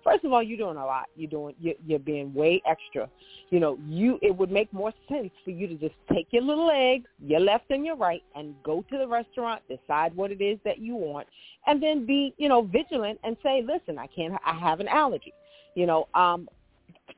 First of all, you're doing a lot. You're doing you're, you're being way extra. You know, you it would make more sense for you to just take your little eggs, your left and your right, and go to the restaurant, decide what it is that you want, and then be you know vigilant and say, listen, I can't, I have an allergy. You know, um,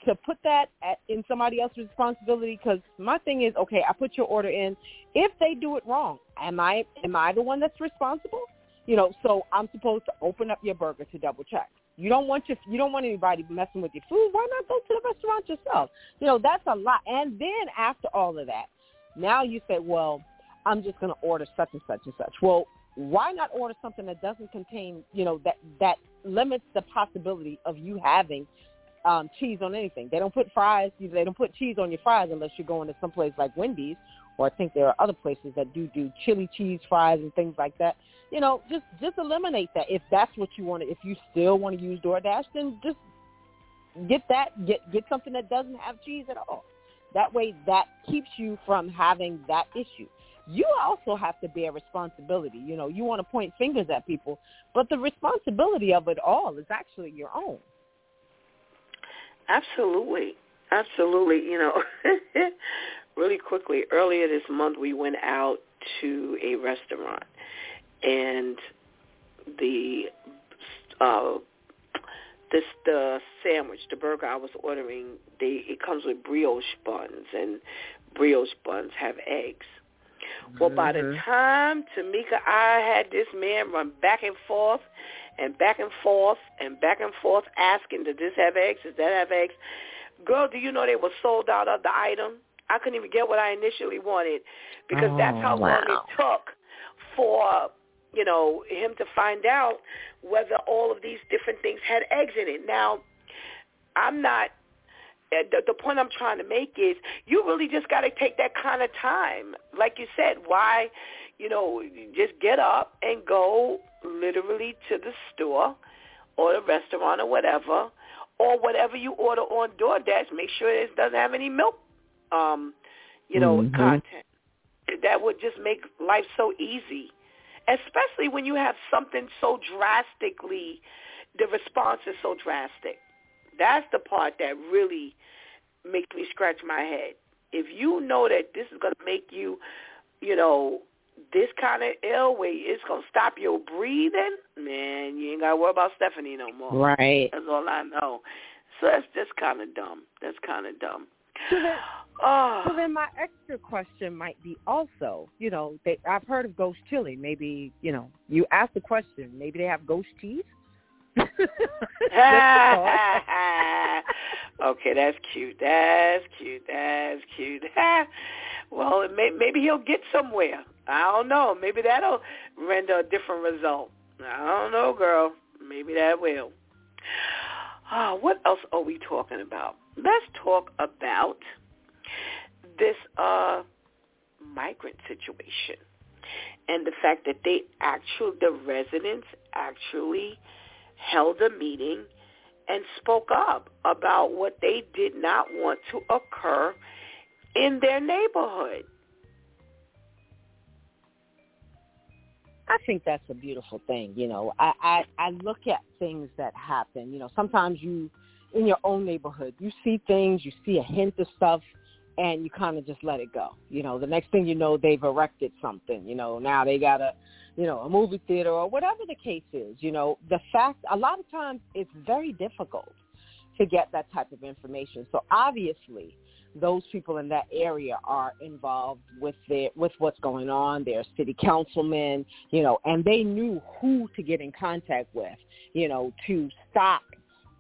to put that at, in somebody else's responsibility because my thing is okay i put your order in. If they do it wrong am i am i the one that's responsible? You know so i'm supposed to open up your burger to double check. You don't want your you don't want anybody messing with your food. Why not go to the restaurant yourself? You know that's a lot. And then after all of that now you say well i'm just going to order such and such and such. Well why not order something that doesn't contain you know that that limits the possibility of you having um, cheese on anything. They don't put fries. They don't put cheese on your fries unless you're going to some place like Wendy's, or I think there are other places that do do chili cheese fries and things like that. You know, just just eliminate that if that's what you want. to If you still want to use DoorDash, then just get that. Get get something that doesn't have cheese at all. That way, that keeps you from having that issue. You also have to bear responsibility. You know, you want to point fingers at people, but the responsibility of it all is actually your own. Absolutely. Absolutely. You know, really quickly, earlier this month we went out to a restaurant and the uh this the sandwich, the burger I was ordering, they it comes with brioche buns and brioche buns have eggs. Well, by the Mm-hmm. time Tamika, I had this man run back and forth and back and forth and back and forth asking, does this have eggs? Does that have eggs? Girl, do you know they were sold out of the item? I couldn't even get what I initially wanted because oh, that's how wow. long it took for you know him to find out whether all of these different things had eggs in it. Now, I'm not. The, the point I'm trying to make is you really just got to take that kind of time. Like you said, why, you know, just get up and go literally to the store or the restaurant or whatever, or whatever you order on DoorDash. Make sure it doesn't have any milk, um, you know, mm-hmm. content. That would just make life so easy especially when you have something so drastically, the response is so drastic. That's the part that really makes me scratch my head. If you know that this is going to make you, you know, this kind of ill where it's going to stop your breathing, man, you ain't got to worry about Stephanie no more. Right. That's all I know. So that's just kind of dumb. That's kind of dumb. So then, oh. so then my extra question might be also, you know, they, I've heard of ghost chili. Maybe, you know, you ask the question, maybe they have ghost cheese? okay, that's cute. That's cute. That's cute. well, may, maybe he'll get somewhere. I don't know. Maybe that'll render a different result. I don't know, girl. Maybe that will. Oh, what else are we talking about? Let's talk about this uh, migrant situation and the fact that they actually, the residents actually held a meeting and spoke up about what they did not want to occur in their neighborhood. I think that's a beautiful thing. You know, I, I I look at things that happen. You know, sometimes you in your own neighborhood, you see things, you see a hint of stuff, and you kind of just let it go. You know, the next thing you know, they've erected something. You know, now they got a, you know, a movie theater or whatever the case is. You know, the fact a lot of times it's very difficult to get that type of information. So obviously, those people in that area are involved with their with what's going on. They're city councilmen, you know, and they knew who to get in contact with, you know, to stop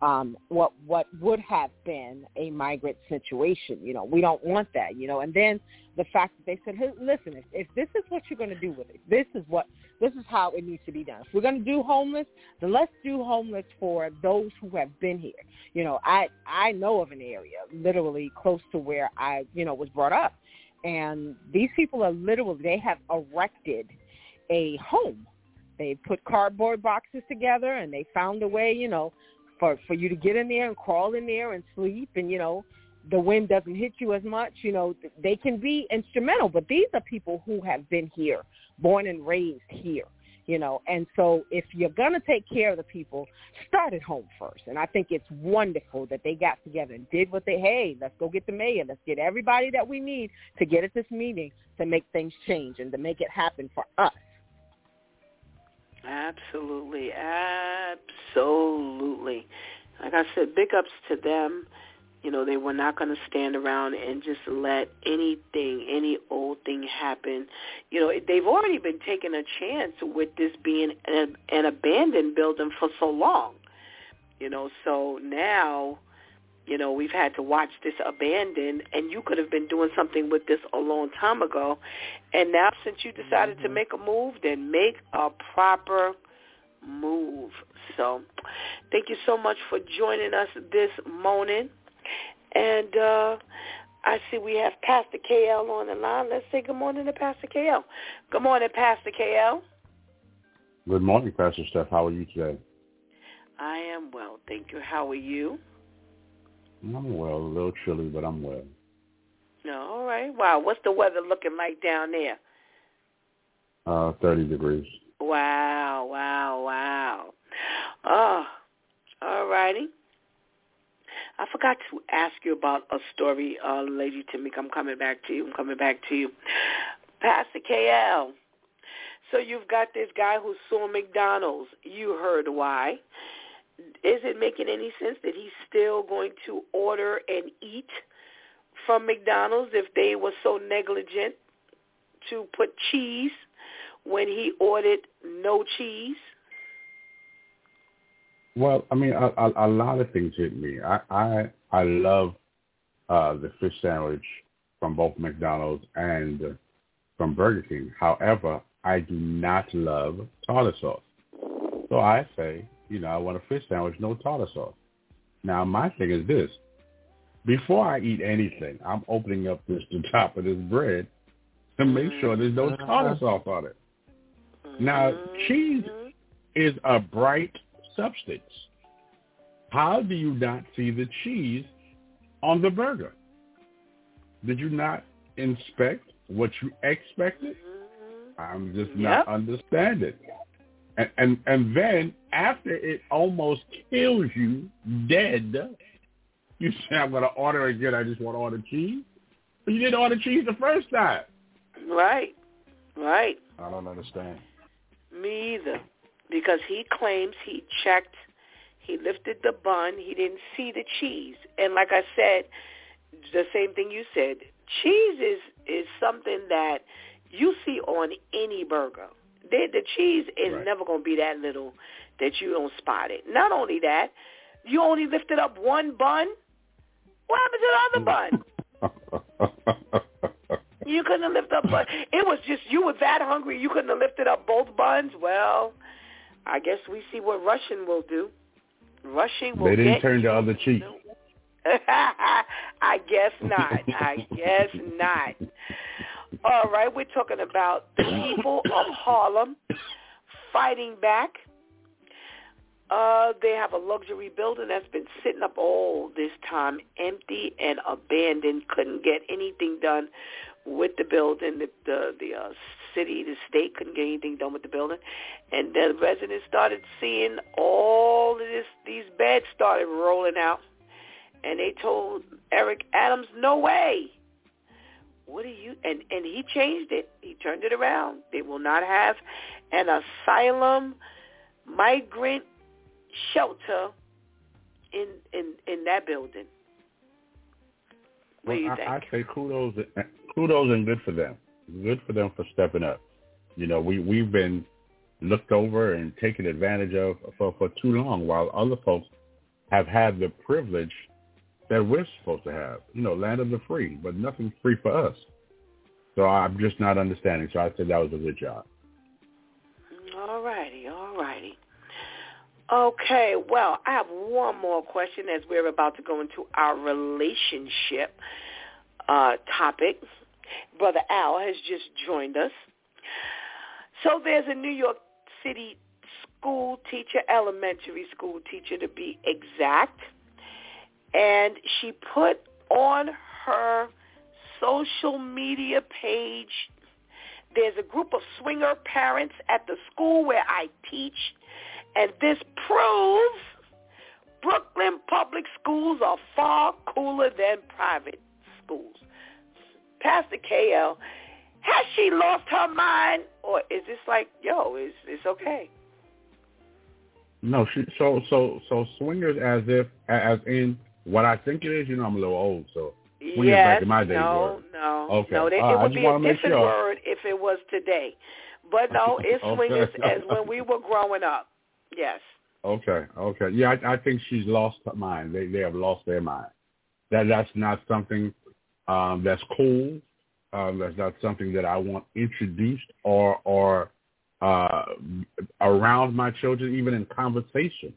um, what what would have been a migrant situation. You know, we don't want that. You know, and then the fact that they said, hey, listen, if, if this is what you're going to do with it, this is what this is how it needs to be done. If we're going to do homeless, then let's do homeless for those who have been here. You know, I I know of an area literally close to where I you know was brought up, and these people are literally they have erected a home. They put cardboard boxes together and they found a way, you know, for for you to get in there and crawl in there and sleep and you know the wind doesn't hit you as much you know they can be instrumental but these are people who have been here born and raised here you know. And so if you're going to take care of the people start at home first. And i think it's wonderful that they got together and did what they hey let's go get the mayor. Let's get everybody that we need to get at this meeting to make things change and to make it happen for us Absolutely, absolutely. Like I said, big ups to them. You know, they were not going to stand around and just let anything, any old thing happen. You know, they've already been taking a chance with this being an, an abandoned building for so long. You know, so now you know, we've had to watch this abandoned, and you could have been doing something with this a long time ago. And now since you decided mm-hmm. to make a move, then make a proper move. So thank you so much for joining us this morning. And uh, I see we have Pastor KL on the line. Let's say good morning to Pastor KL. Good morning, Pastor KL. Good morning, Pastor Steph. How are you today? I am well. Thank you. How are you? I'm well. A little chilly, but I'm well. No, all right. Wow. What's the weather looking like down there? Uh, 30 degrees. Wow, wow, wow. Oh, all righty. I forgot to ask you about a story, uh, Lady Tamika. I'm coming back to you. I'm coming back to you. Pastor KL. So you've got this guy who saw McDonald's. You heard why is it making any sense that he's still going to order and eat from McDonald's if they were so negligent to put cheese when he ordered no cheese? Well, I mean, a, a, a lot of things hit me. I I, I love uh, the fish sandwich from both McDonald's and from Burger King. However, I do not love tartar sauce. So I say, you know, I want a fish sandwich, no tartar sauce. Now, my thing is this. Before I eat anything, I'm opening up this the top of this bread to make sure there's no mm-hmm. tartar sauce on it. Now, mm-hmm. cheese is a bright substance. How do you not see the cheese on the burger? Did you not inspect what you expected? Mm-hmm. I'm just not Yep. understanding. And, and and then after it almost kills you dead, you say I'm gonna order again. I just want to order cheese. But you didn't order cheese the first time. Right. Right. I don't understand. Me either. Because he claims he checked, he lifted the bun, he didn't see the cheese. And like I said, the same thing you said, cheese is is something that you see on any burger. The, the cheese is Right. never going to be that little that you don't spot it. Not only that, you only lifted up one bun. What happened to the other bun? You couldn't have lifted up bun. It was just you were that hungry you couldn't have lifted up both buns. Well, I guess we see what Russian will do. Rushing will they didn't turn the other cheek. I guess not. I guess not. All right, we're talking about the people of Harlem fighting back. Uh, they have a luxury building that's been sitting up all this time, empty and abandoned. Couldn't get anything done with the building. The the, the uh, city, the state couldn't get anything done with the building, and the residents started seeing all of this. These beds started rolling out, and they told Eric Adams, "No way." What are you? And and he changed it. He turned it around. They will not have an asylum migrant shelter in in in that building. What do you Well, think? I, I say kudos, kudos, and good for them. Good for them for stepping up. You know, we we've been looked over and taken advantage of for for too long, while other folks have had the privilege that we're supposed to have. You know, land of the free, but nothing free for us. So I'm just not understanding. So I said that was a good job. All righty, all righty. Okay, well, I have one more question as we're about to go into our relationship uh, topic. Brother Al has just joined us. So there's a New York City school teacher, elementary school teacher to be exact, and she put on her social media page there's a group of swinger parents at the school where I teach, and this proves Brooklyn public schools are far cooler than private schools. Pastor KL, has she lost her mind, or is this like, yo, it's it's okay? No, she, so so so swingers as if as in what I think it is. You know, I'm a little old, so Swingers yes, back in my day no, word. no, Okay. no. They, right, it would be a different sure. word if it was today, but no, it's Okay. swingers as when we were growing up. Yes. Okay, okay. Yeah, I, I think she's lost her mind. They they have lost their mind. That that's not something um, that's cool. Um, that's not something that I want introduced or or uh, around my children, even in conversation.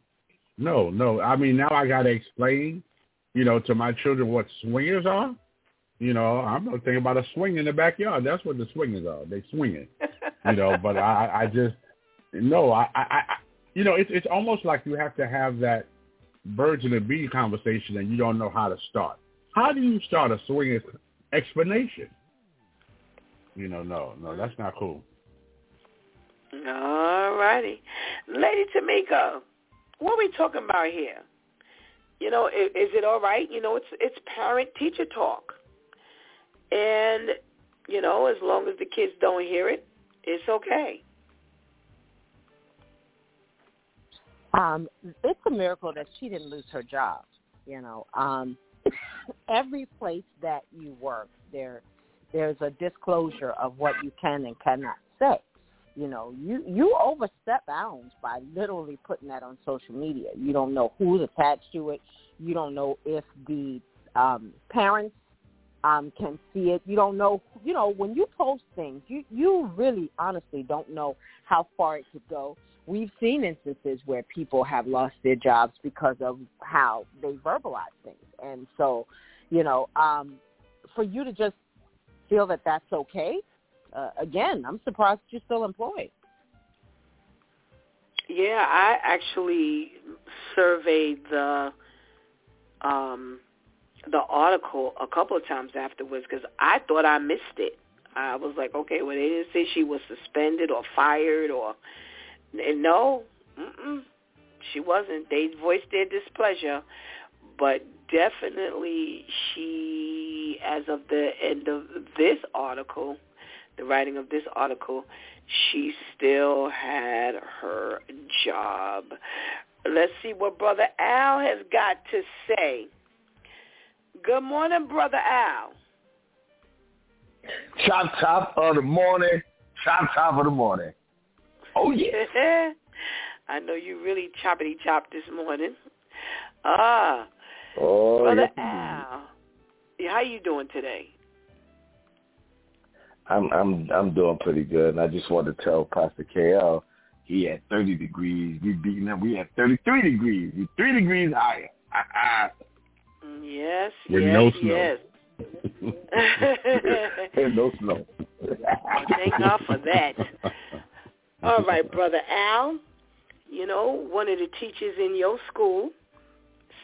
No, no. I mean, now I got to explain, you know, to my children what swingers are. You know, I'm not thinking about a swing in the backyard. That's what the swingers are. They swinging. You know, but I, I just no. I, I, I you know, it's it's almost like you have to have that birds and the bee conversation, and you don't know how to start. How do you start a swingers explanation? You know, no, no, mm-hmm. that's not cool. All righty. Lady Tamika, what are we talking about here? You know, is, is it all right? You know, it's it's parent teacher talk. And, you know, as long as the kids don't hear it, it's okay. um, it's a miracle that she didn't lose her job. You know, um, every place that you work, there, there's a disclosure of what you can and cannot say. You know, you you overstep bounds by literally putting that on social media. You don't know who's attached to it. You don't know if the um, parents um, can see it. You don't know, you know, when you post things, you you really honestly don't know how far it could go. We've seen instances where people have lost their jobs because of how they verbalize things, and so, you know, um, for you to just feel that that's okay, uh, again, I'm surprised you're still employed. Yeah, I actually surveyed the um the article a couple of times afterwards because I thought I missed it. I was like, okay, well, they didn't say she was suspended or fired or and no, mm-mm, she wasn't. They voiced their displeasure, but definitely she, as of the end of this article, the writing of this article, she still had her job. Let's see what Brother Al has got to say. Good morning, Brother Al. Chop chop of the morning. Chop chop of the morning. Oh yeah. I know you really choppity chop this morning. Ah. Oh, Brother yes, Al. Yeah, how you doing today? I'm I'm I'm doing pretty good. And I just want to tell Pastor KL he had 30 degrees. We beating him. We had 33 degrees. We three degrees higher. Mm, Yes, With yes, no snow. yes. and no snow. Thank God for that. All right, Brother Al. You know, one of the teachers in your school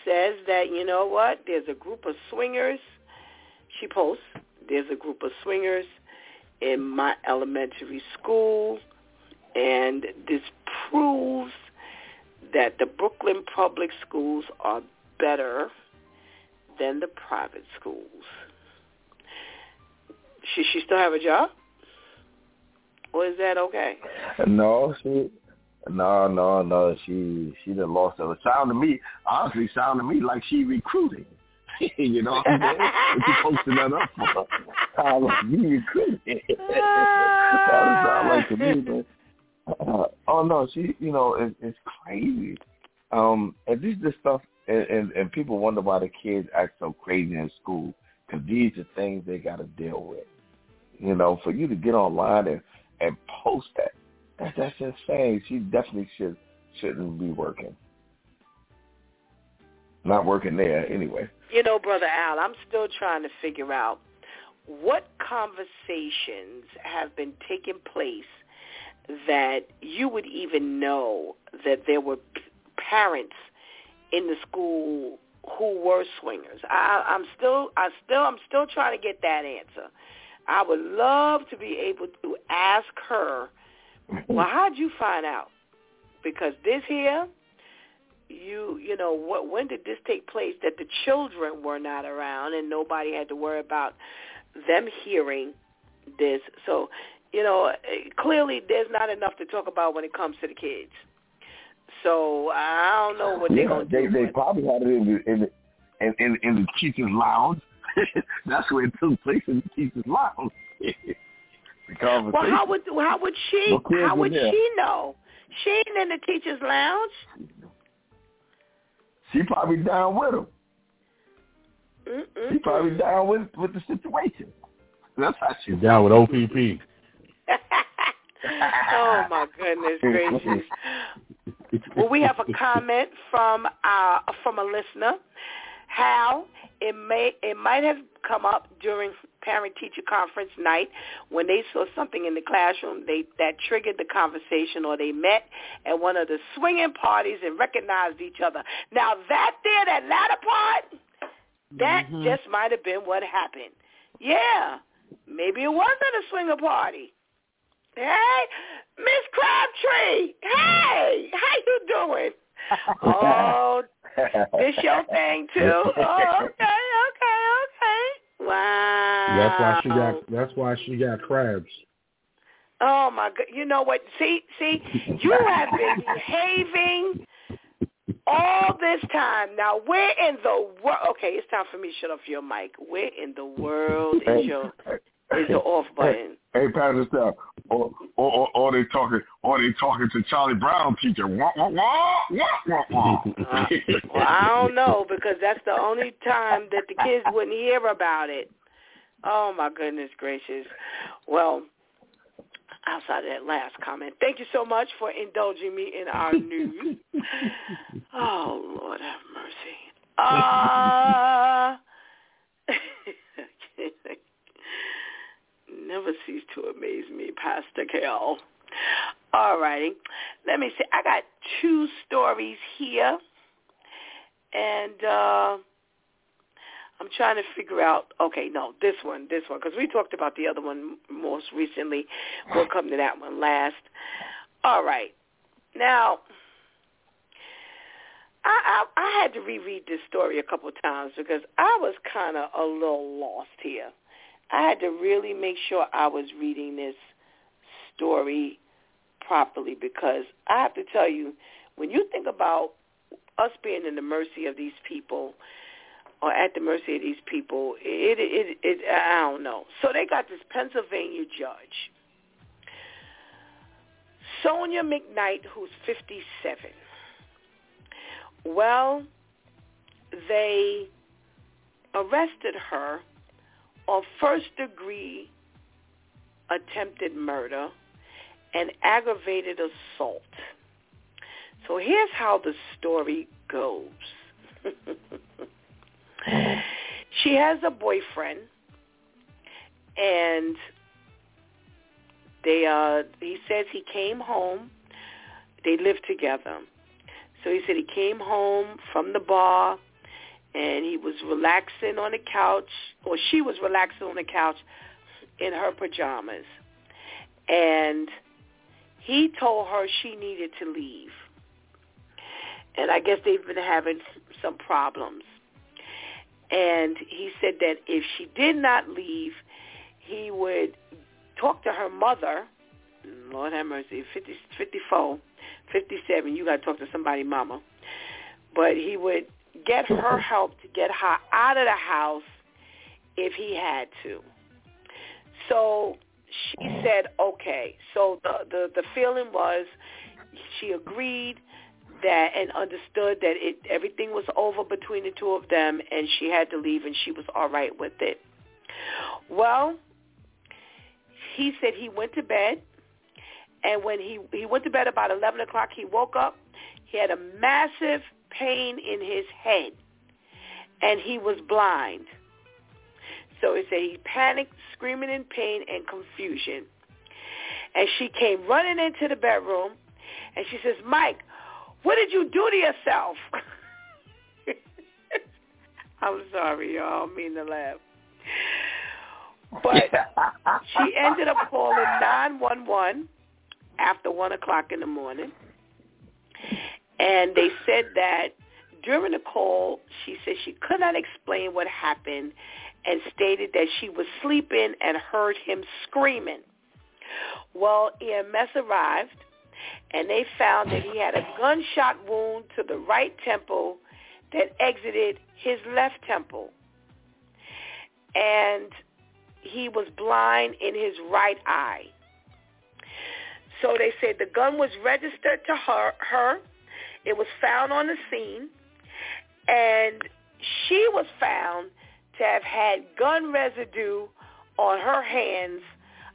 says that, you know what, there's a group of swingers. She posts, there's a group of swingers in my elementary school, and this proves that the Brooklyn public schools are better than the private schools. Should she still have a job? Or is that okay? No, she no, no, no. She she done lost her. Sound to me, honestly, sound to me like she recruiting. you know what I'm saying? What you posting that up for? Sound like you recruiting. That's what it sound like to me, man. Uh, oh no, she, you know, it, it's crazy. Um, and this is stuff, and, and and people wonder why the kids act so crazy in school because these are things they got to deal with. You know, for you to get online and and post that, that that's insane. She definitely should shouldn't be working. Not working there anyway. You know, Brother Al, I'm still trying to figure out what conversations have been taking place that you would even know that there were parents in the school who were swingers. I, I'm still, I still, I'm still trying to get that answer. I would love to be able to ask her, well, how'd you find out? Because this here, you, you know, what, when did this take place that the children were not around and nobody had to worry about them hearing this? So, you know, clearly there's not enough to talk about when it comes to the kids. So I don't know what they're yeah, gonna they do. they probably had it in the in the, in, in, in the teacher's lounge. That's where it took place in the teacher's lounge. Well, how would how would she No how would there. she know? She ain't in the teacher's lounge. She probably down with him. Mm-mm. She probably down with with the situation. That's how she. She's down with OPP. oh my goodness gracious. Well, we have a comment from uh, from a listener. How it may it might have come up during parent teacher conference night when they saw something in the classroom they that triggered the conversation or they met at one of the swinging parties and recognized each other. Now that there, that latter part, that Mhm. just might have been what happened. Yeah, maybe it wasn't a swinger party. Hey, Miss Crabtree. Hey, how you doing? Oh, this your thing too? Oh, okay. Wow. That's why she got. That's why she got crabs. Oh my God! You know what? See, see, you have been behaving all this time. Now, where in the world? Okay, it's time for me to shut off your mic. Where in the world is your is the off button? Hey, Pastor Steph, or, or, or, or they talking, or they talking to Charlie Brown teacher. Wah, wah, wah, wah, wah, wah. Uh, well, I don't know because that's the only time that the kids wouldn't hear about it. Oh my goodness gracious. Well, outside of that last comment, thank you so much for indulging me in our news. oh Lord have mercy. Uh, never cease to amaze me, Pastor Kel. All righty. Let me see. I got two stories here. And uh I'm trying to figure out. Okay, no, this one, this one, because we talked about the other one most recently. We'll come to that one last. All right. Now, I, I, I had to reread this story a couple of times because I was kind of a little lost here. I had to really make sure I was reading this story properly because I have to tell you, when you think about us being in the mercy of these people, or at the mercy of these people. It, it, it, I don't know. So they got this Pennsylvania judge, Sonya McKnight, who's 57. Well, they arrested her on first degree attempted murder and aggravated assault. So here's how the story goes. she has a boyfriend and they uh he says he came home they lived together so he said he came home from the bar and he was relaxing on the couch or she was relaxing on the couch in her pajamas and he told her she needed to leave and i guess they've been having some problems and he said that if she did not leave, he would talk to her mother. Lord have mercy, 50, 54, 57, you got to talk to somebody, mama. But he would get her help to get her out of the house if he had to. So she oh. said, okay. So the, the, the feeling was she agreed that and understood that it everything was over between the two of them and she had to leave and she was all right with it. Well, he said he went to bed and when he he went to bed about eleven o'clock he woke up, he had a massive pain in his head and he was blind. So he said he panicked, screaming in pain and confusion. And she came running into the bedroom and she says, Mike, what did you do to yourself? I'm sorry, y'all. I don't mean to laugh. But she ended up calling 911 after 1 o'clock in the morning. And they said that during the call, she said she could not explain what happened and stated that she was sleeping and heard him screaming. Well, EMS arrived and they found that he had a gunshot wound to the right temple that exited his left temple. And he was blind in his right eye. So they said the gun was registered to her, her. It was found on the scene. And she was found to have had gun residue on her hands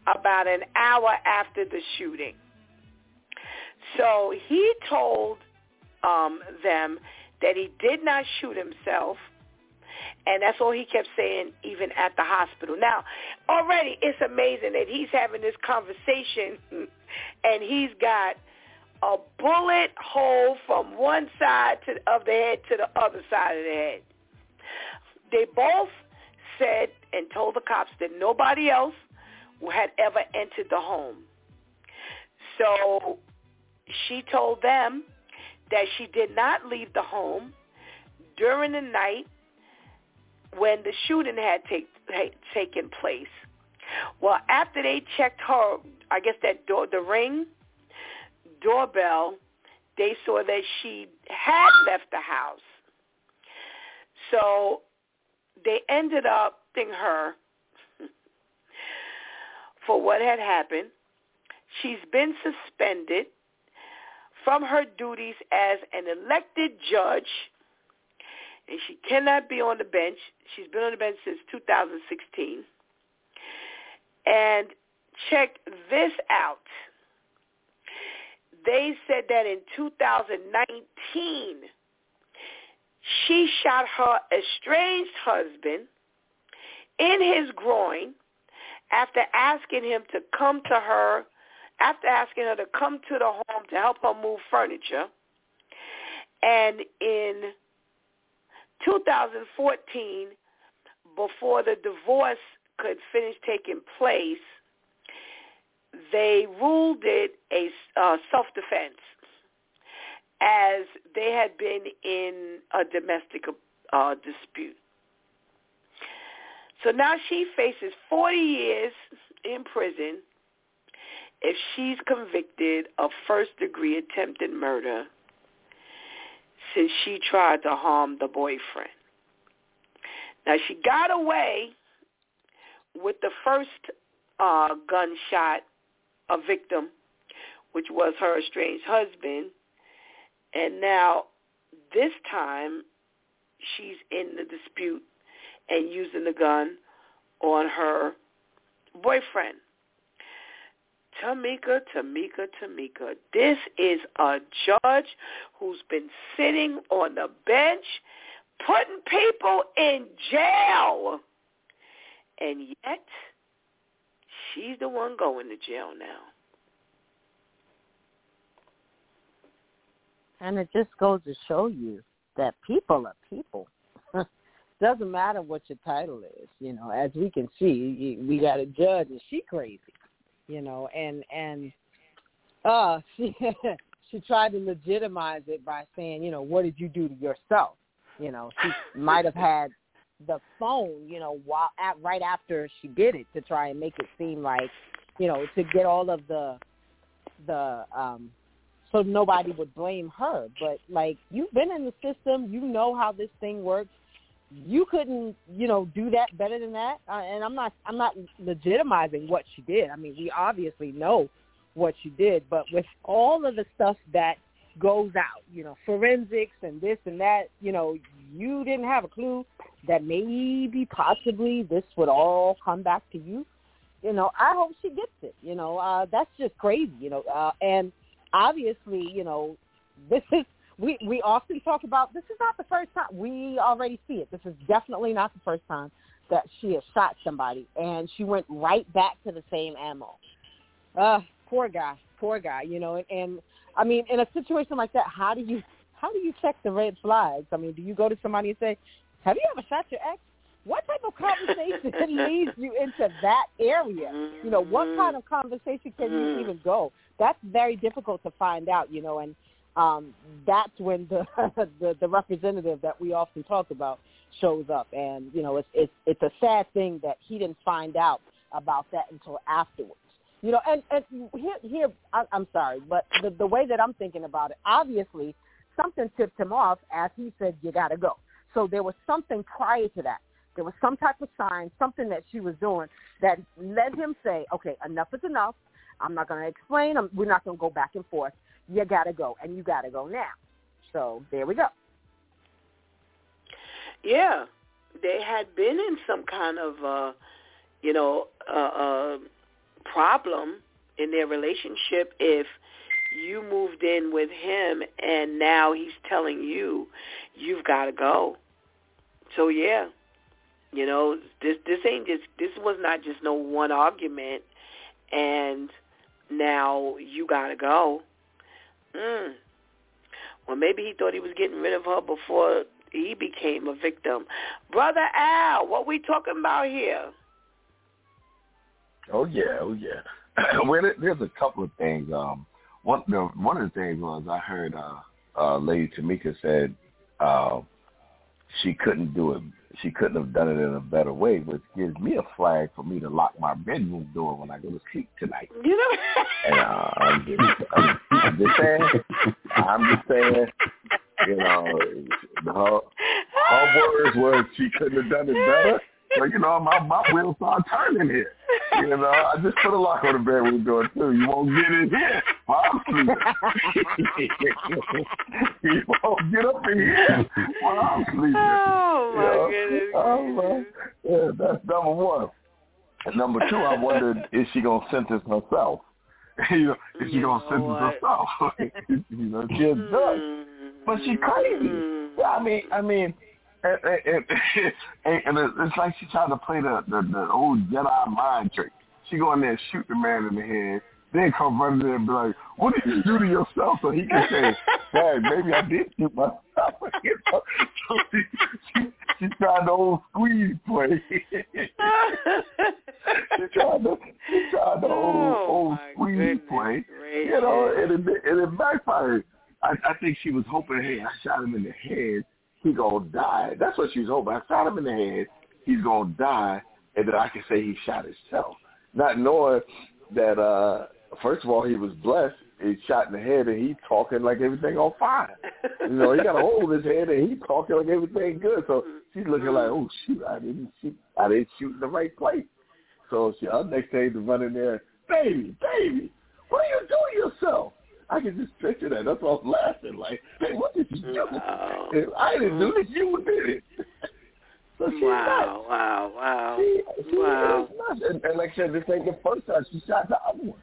about an hour after the shooting. So he told um, them that he did not shoot himself. And that's all he kept saying even at the hospital. Now, already it's amazing that he's having this conversation and he's got a bullet hole from one side to, of the head to the other side of the head. They both said and told the cops that nobody else had ever entered the home. So she told them that she did not leave the home during the night when the shooting had take, taken place. Well, after they checked her, I guess that door, the ring doorbell, they saw that she had left the house. So they ended up thinking her for what had happened. She's been suspended from her duties as an elected judge, and she cannot be on the bench. She's been on the bench since 2016. And check this out. They said that in 2019, she shot her estranged husband in his groin after asking him to come to her, after asking her to come to the home to help her move furniture. And in 2014, before the divorce could finish taking place, they ruled it a uh, self-defense as they had been in a domestic uh, dispute. So now she faces 40 years in prison if she's convicted of first-degree attempted murder since she tried to harm the boyfriend. Now she got away with the first uh, gunshot a victim, which was her estranged husband, and now this time she's in the dispute and using the gun on her boyfriend. Tamika, Tamika, Tamika. This is a judge who's been sitting on the bench putting people in jail. And yet, she's the one going to jail now. And it just goes to show you that people are people. Doesn't matter what your title is, you know. As we can see, we got a judge, and she crazy, you know. And and uh, she she tried to legitimize it by saying, you know, what did you do to yourself? You know, she might have had the phone, you know, while at right after she did it to try and make it seem like, you know, to get all of the the um so nobody would blame her. But like you've been in the system, you know how this thing works. You couldn't, you know, do that better than that. Uh, and I'm not, I'm not legitimizing what she did. I mean, we obviously know what she did, but with all of the stuff that goes out, you know, forensics and this and that, you know, you didn't have a clue that maybe possibly this would all come back to you. You know, I hope she gets it. You know, uh, that's just crazy. You know, uh, and obviously, you know, this is we we often talk about this is not the first time we already see it. This is definitely not the first time that she has shot somebody, and she went right back to the same ammo. Uh, poor guy, poor guy. You know, and, and I mean, in a situation like that, how do you how do you check the red flags? I mean, do you go to somebody and say, "Have you ever shot your ex?" What type of conversation leads you into that area? You know, what mm-hmm. kind of conversation can you even go? That's very difficult to find out. You know, and um, that's when the, the the representative that we often talk about shows up, and you know, it's it's it's a sad thing that he didn't find out about that until afterwards. You know, and and here, here I, I'm sorry, but the the way that I'm thinking about it, obviously, something tipped him off as he said, "You got to go." So there was something prior to that. There was some type of sign, something that she was doing that led him say, "Okay, enough is enough. I'm not going to explain. I'm, we're not going to go back and forth. You got to go, and you got to go now." So there we go. Yeah, they had been in some kind of, uh, you know, uh, uh, problem in their relationship if you moved in with him and now he's telling you you've got to go. So yeah, you know this this ain't just this was not just no one argument and now you got to go. Mm. Well, maybe he thought he was getting rid of her before he became a victim. Brother Al, what we talking about here? Oh yeah, oh yeah. well, there's a couple of things. Um, one the one of the things was I heard uh, uh, Lady Tamika said uh, she couldn't do it. She couldn't have done it in a better way, which gives me a flag for me to lock my bedroom door when I go to sleep tonight. You know, and uh, I'm, just, I'm, I'm just saying. I'm just saying. You know, her, her words were she couldn't have done it better. So you know, my my wheels start turning here. You know, I just put a lock on the bedroom door too. You won't get in here I'm sleeping. you won't get up in here I'm sleeping. Oh my know? goodness. Oh, yeah, that's number one. And number two, I wondered is she gonna sentence herself? you know, is she gonna know sentence what? herself? you know, she's a judge. But she crazy. Mm. Yeah, I mean, I mean, and, and, and, and it's like she trying to play the, the the old Jedi mind trick. She go in there and shoot the man in the head, then come running in and be like, "What did you do to yourself?" So he can say, "Dad, maybe I did shoot myself." you know? So she, she, she tried the old squeeze play. she tried the she tried the old Oh, old my squeeze goodness play. gracious. You know, and it and it backfired. I, I think she was hoping, hey, I shot him in the head, he gonna die. That's what she was hoping. I shot him in the head, he's gonna die, and then I can say he shot himself. Not knowing that uh first of all he was blessed, he shot in the head and he talking like everything on fire. You know, he got a hole in his head and he talking like everything good. So she's looking like, Oh shoot, I didn't shoot I didn't shoot in the right place. So she uh, next day to run in there, baby, baby, what are you doing yourself? I can just picture that. That's why I was laughing. Like, hey, what did you do? Wow. I didn't do this. You did it. so she's nuts. Wow, wow, wow. She, she Wow. is. And, and like I said, this ain't the first time she shot the other one.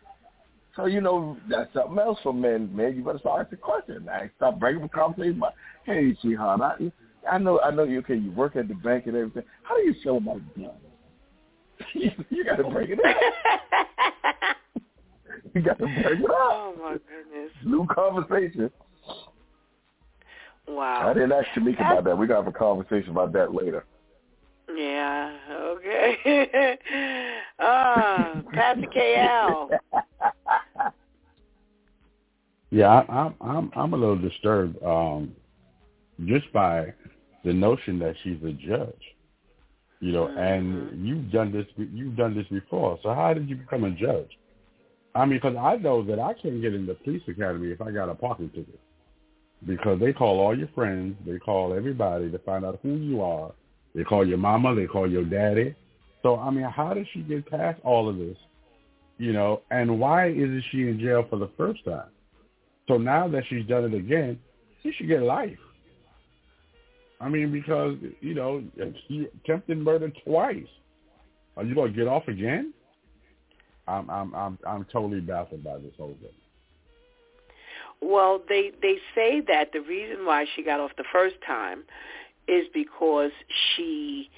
So, you know, that's something else for men. Man, you better start asking questions. Like, stop breaking the conversation But hey, sweetheart, I, I know, I know you, okay, you work at the bank and everything. How do you feel about guns? you, you got to break it up. You got to break it up. oh my goodness. New conversation. Wow. I didn't ask Tamika about that. We got to have a conversation about that later. Yeah, okay. ah, Pastor KL. Yeah, I, I'm I'm I'm a little disturbed um, just by the notion that she's a judge. You know, and you've done this you've done this before. So how did you become a judge? I mean, because I know that I can't get in the police academy if I got a parking ticket, because they call all your friends, they call everybody to find out who you are. They call your mama, they call your daddy. So I mean, how did she get past all of this? You know, and why isn't she in jail for the first time? So now that she's done it again, she should get life. I mean, because you know, she attempted murder twice. Are you gonna get off again? I'm I'm I'm I'm totally baffled by this whole thing. Well, they they say that the reason why she got off the first time is because she,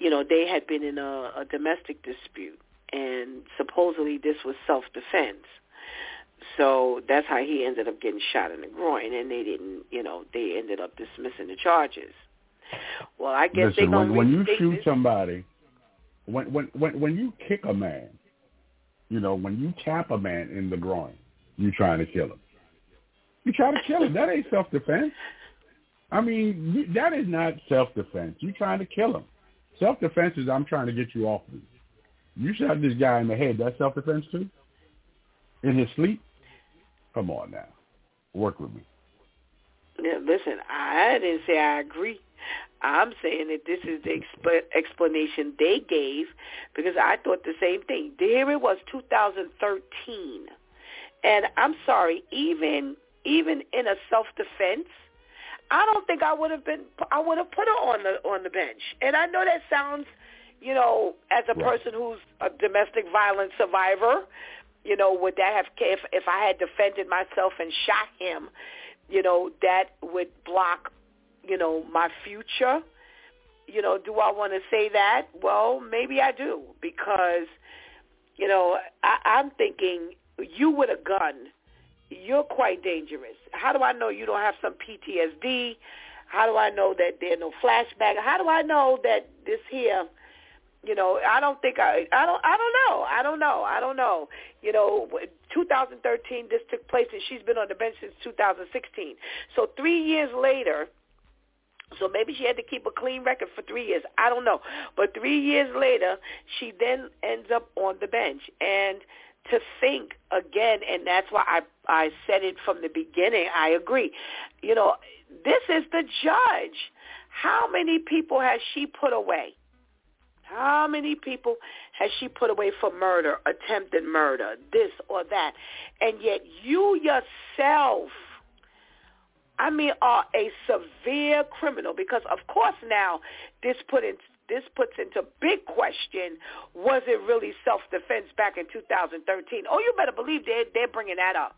you know, they had been in a, a domestic dispute, and supposedly this was self-defense. So that's how he ended up getting shot in the groin, and they didn't, you know, they ended up dismissing the charges. Well, I guess they Listen, gonna when, when you shoot this. somebody, when when when when you kick a man, you know, when you tap a man in the groin, you're trying to kill him. You try to kill him. That ain't self defense. I mean, you, that is not self defense. You're trying to kill him. Self defense is I'm trying to get you off me. You shot this guy in the head. That's self defense too. In his sleep. Come on now, work with me. Yeah, listen, I didn't say I agree. I'm saying that this is the exp- explanation they gave because I thought the same thing. Here it was 2013. And I'm sorry, even even in a self-defense, I don't think I would have been I would have put her on the on the bench. And I know that sounds, you know, as a Right. person who's a domestic violence survivor, you know, would that have if if I had defended myself and shot him, you know, that would block, you know, my future. You know, do I want to say that? Well, maybe I do because, you know, I, I'm thinking you with a gun, you're quite dangerous. How do I know you don't have some PTSD? How do I know that there are no flashback? How do I know that this here you know, I don't think I, I don't, I don't know, I don't know, I don't know. You know, 2013, this took place, and she's been on the bench since 2016. So three years later, so maybe she had to keep a clean record for three years. I don't know, but three years later, she then ends up on the bench, and to think again, and that's why I I said it from the beginning. I agree. You know, this is the judge. How many people has she put away? How many people has she put away for murder, attempted murder, this or that? And yet you yourself, I mean, are a severe criminal because, of course, now this put in this puts into big question, was it really self-defense back in 2013? Oh, you better believe they're, they're bringing that up.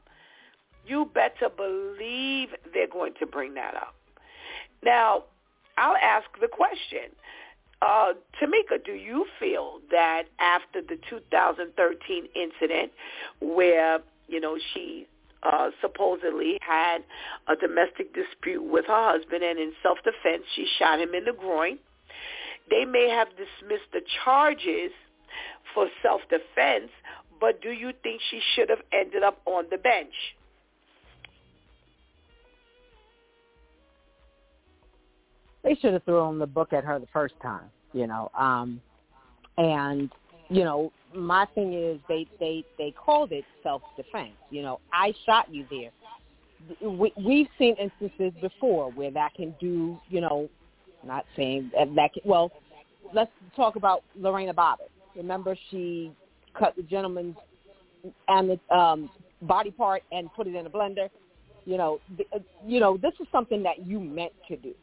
You better believe they're going to bring that up. Now, I'll ask the question. Uh, Tamika, do you feel that after the 2013 incident where, you know, she uh, supposedly had a domestic dispute with her husband and in self-defense she shot him in the groin, they may have dismissed the charges for self-defense, but do you think she should have ended up on the bench? They should have thrown the book at her the first time, you know. Um and you know, my thing is they they they called it self defense. You know, I shot you there. We, we've seen instances before where that can do, you know, not saying that, that can, well, let's talk about Lorena Bobbitt. Remember she cut the gentleman's and the um, body part and put it in a blender. You know, the, uh, you know, this is something that you meant to do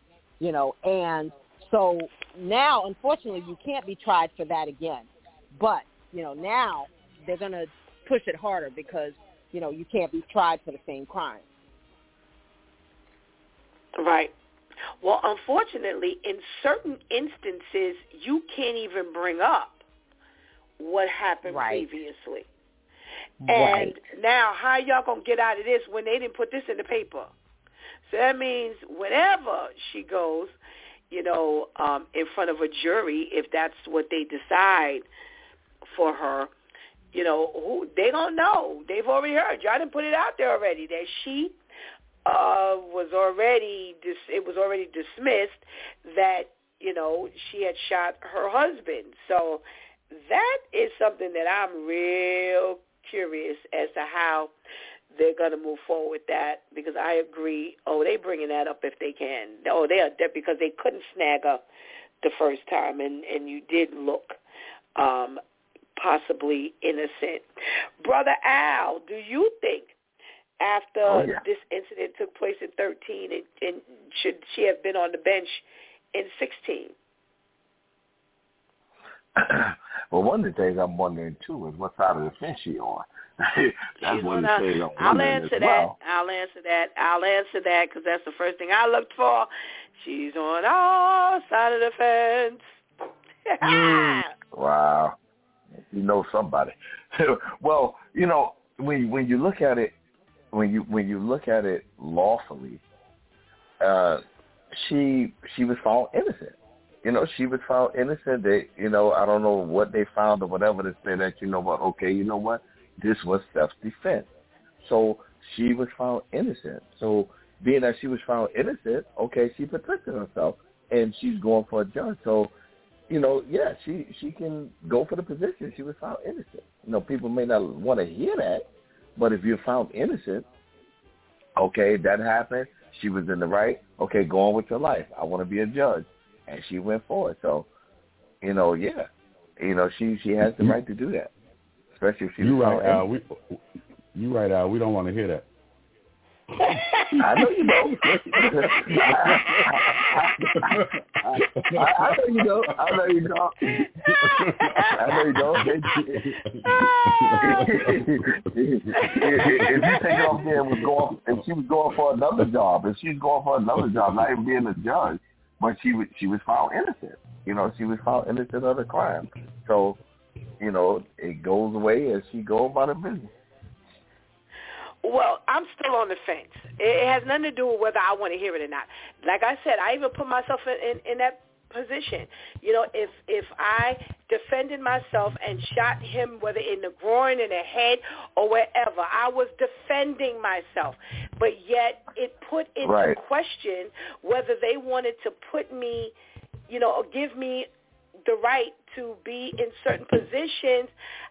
you know, and so now, unfortunately, you can't be tried for that again. But, you know, now they're going to push it harder because, you know, you can't be tried for the same crime. Right. Well, unfortunately, in certain instances, you can't even bring up what happened right. previously. Right. And now, how y'all gonna get out of this when they didn't put this in the paper? So that means whenever she goes, you know, um, in front of a jury, if that's what they decide for her, you know, who they don't know. They've already heard. Y'all didn't put it out there already that she uh was already dis- it was already dismissed that you know she had shot her husband. So that is something that I'm real curious as to how they're going to move forward with that because I agree. Oh, they bringing that up if they can. Oh, they are dead because they couldn't snag up the first time, and and you did look um, possibly innocent. Brother Al, do you think after oh, yeah. this incident took place in 13, and, and should she have been on the bench in 16? well, one of the things I'm wondering too is what side of the fence she on. that's She's one on of I'm I'll answer that. well. I'll answer that. I'll answer that because that's the first thing I looked for. She's on our side of the fence. Mm. Wow, you know somebody. well, you know when when you look at it, when you when you look at it lawfully, uh, she she was found innocent. You know, she was found innocent. They, you know, I don't know what they found or whatever to say that you know what. Okay, you know what, this was self defense. So she was found innocent. So being that she was found innocent, okay, she protected herself and she's going for a judge. So, you know, yeah, she she can go for the position. She was found innocent. You know, people may not want to hear that, but if you're found innocent, okay, that happened. She was in the right. Okay, go on with your life. I want to be a judge, and she went for it. So, you know, yeah, you know, she she has the right to do that, especially if she. You was right, found Al. We, you right, Al. We don't want to hear that. I know you don't. I, I know you don't. I know you don't. I know you don't. if you take it off there and was going, if she was going for another job, if she's going for another job, not even being a judge, but she was she was found innocent. You know, she was found innocent of the crime. So, you know, it goes away as she goes about her business. Well, I'm still on the fence. It has nothing to do with whether I want to hear it or not. Like I said, I even put myself in, in, in that position. You know, if if I defended myself and shot him, whether in the groin, in the head, or wherever, I was defending myself. But yet, it put into Right. question whether they wanted to put me, you know, or give me the right to be in certain positions.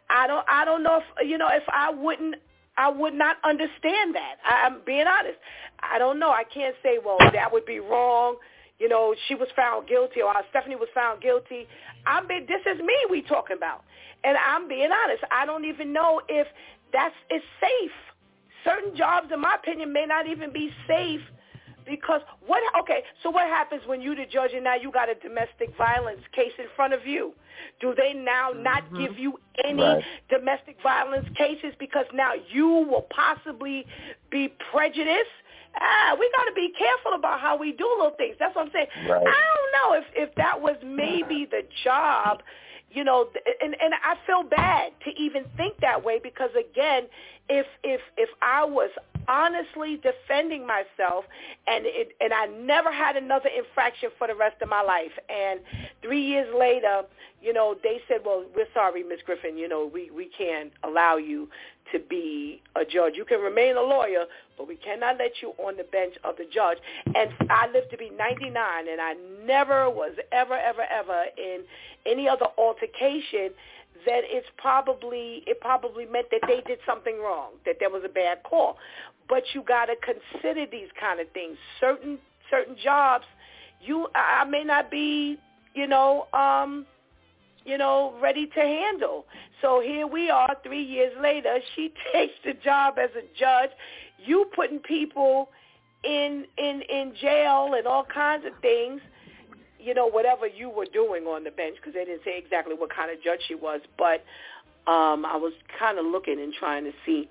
I don't. I don't know if you know if I wouldn't. I would not understand that. I, I'm being honest. I don't know. I can't say, well, that would be wrong. You know, she was found guilty or Stephanie was found guilty. I'm be, this is me we talking about. And I'm being honest. I don't even know if that's is safe. Certain jobs, in my opinion, may not even be safe Because what? Okay, so what happens when you the judge and now you got a domestic violence case in front of you? Do they now not Mm-hmm. give you any Right. domestic violence cases because now you will possibly be prejudiced? Ah, we got to be careful about how we do little things. That's what I'm saying. Right. I don't know if if that was maybe the job, you know, and and I feel bad to even think that way because again, if if if I was honestly defending myself and it and I never had another infraction for the rest of my life and 3 years later, you know, they said, "Well, we're sorry, Miss Griffin, you know, we we can't allow you to be a judge. You can remain a lawyer, but we cannot let you on the bench of the judge." And I lived to be 99 and I never was ever ever ever in any other altercation that it's probably it probably meant that they did something wrong, that there was a bad call. But you got to consider these kind of things. Certain certain jobs, you I may not be, you know, um, you know, ready to handle. So here we are, three years later. She takes the job as a judge. You putting people in in in jail and all kinds of things you know, whatever you were doing on the bench, because they didn't say exactly what kind of judge she was, but um, I was kind of looking and trying to see.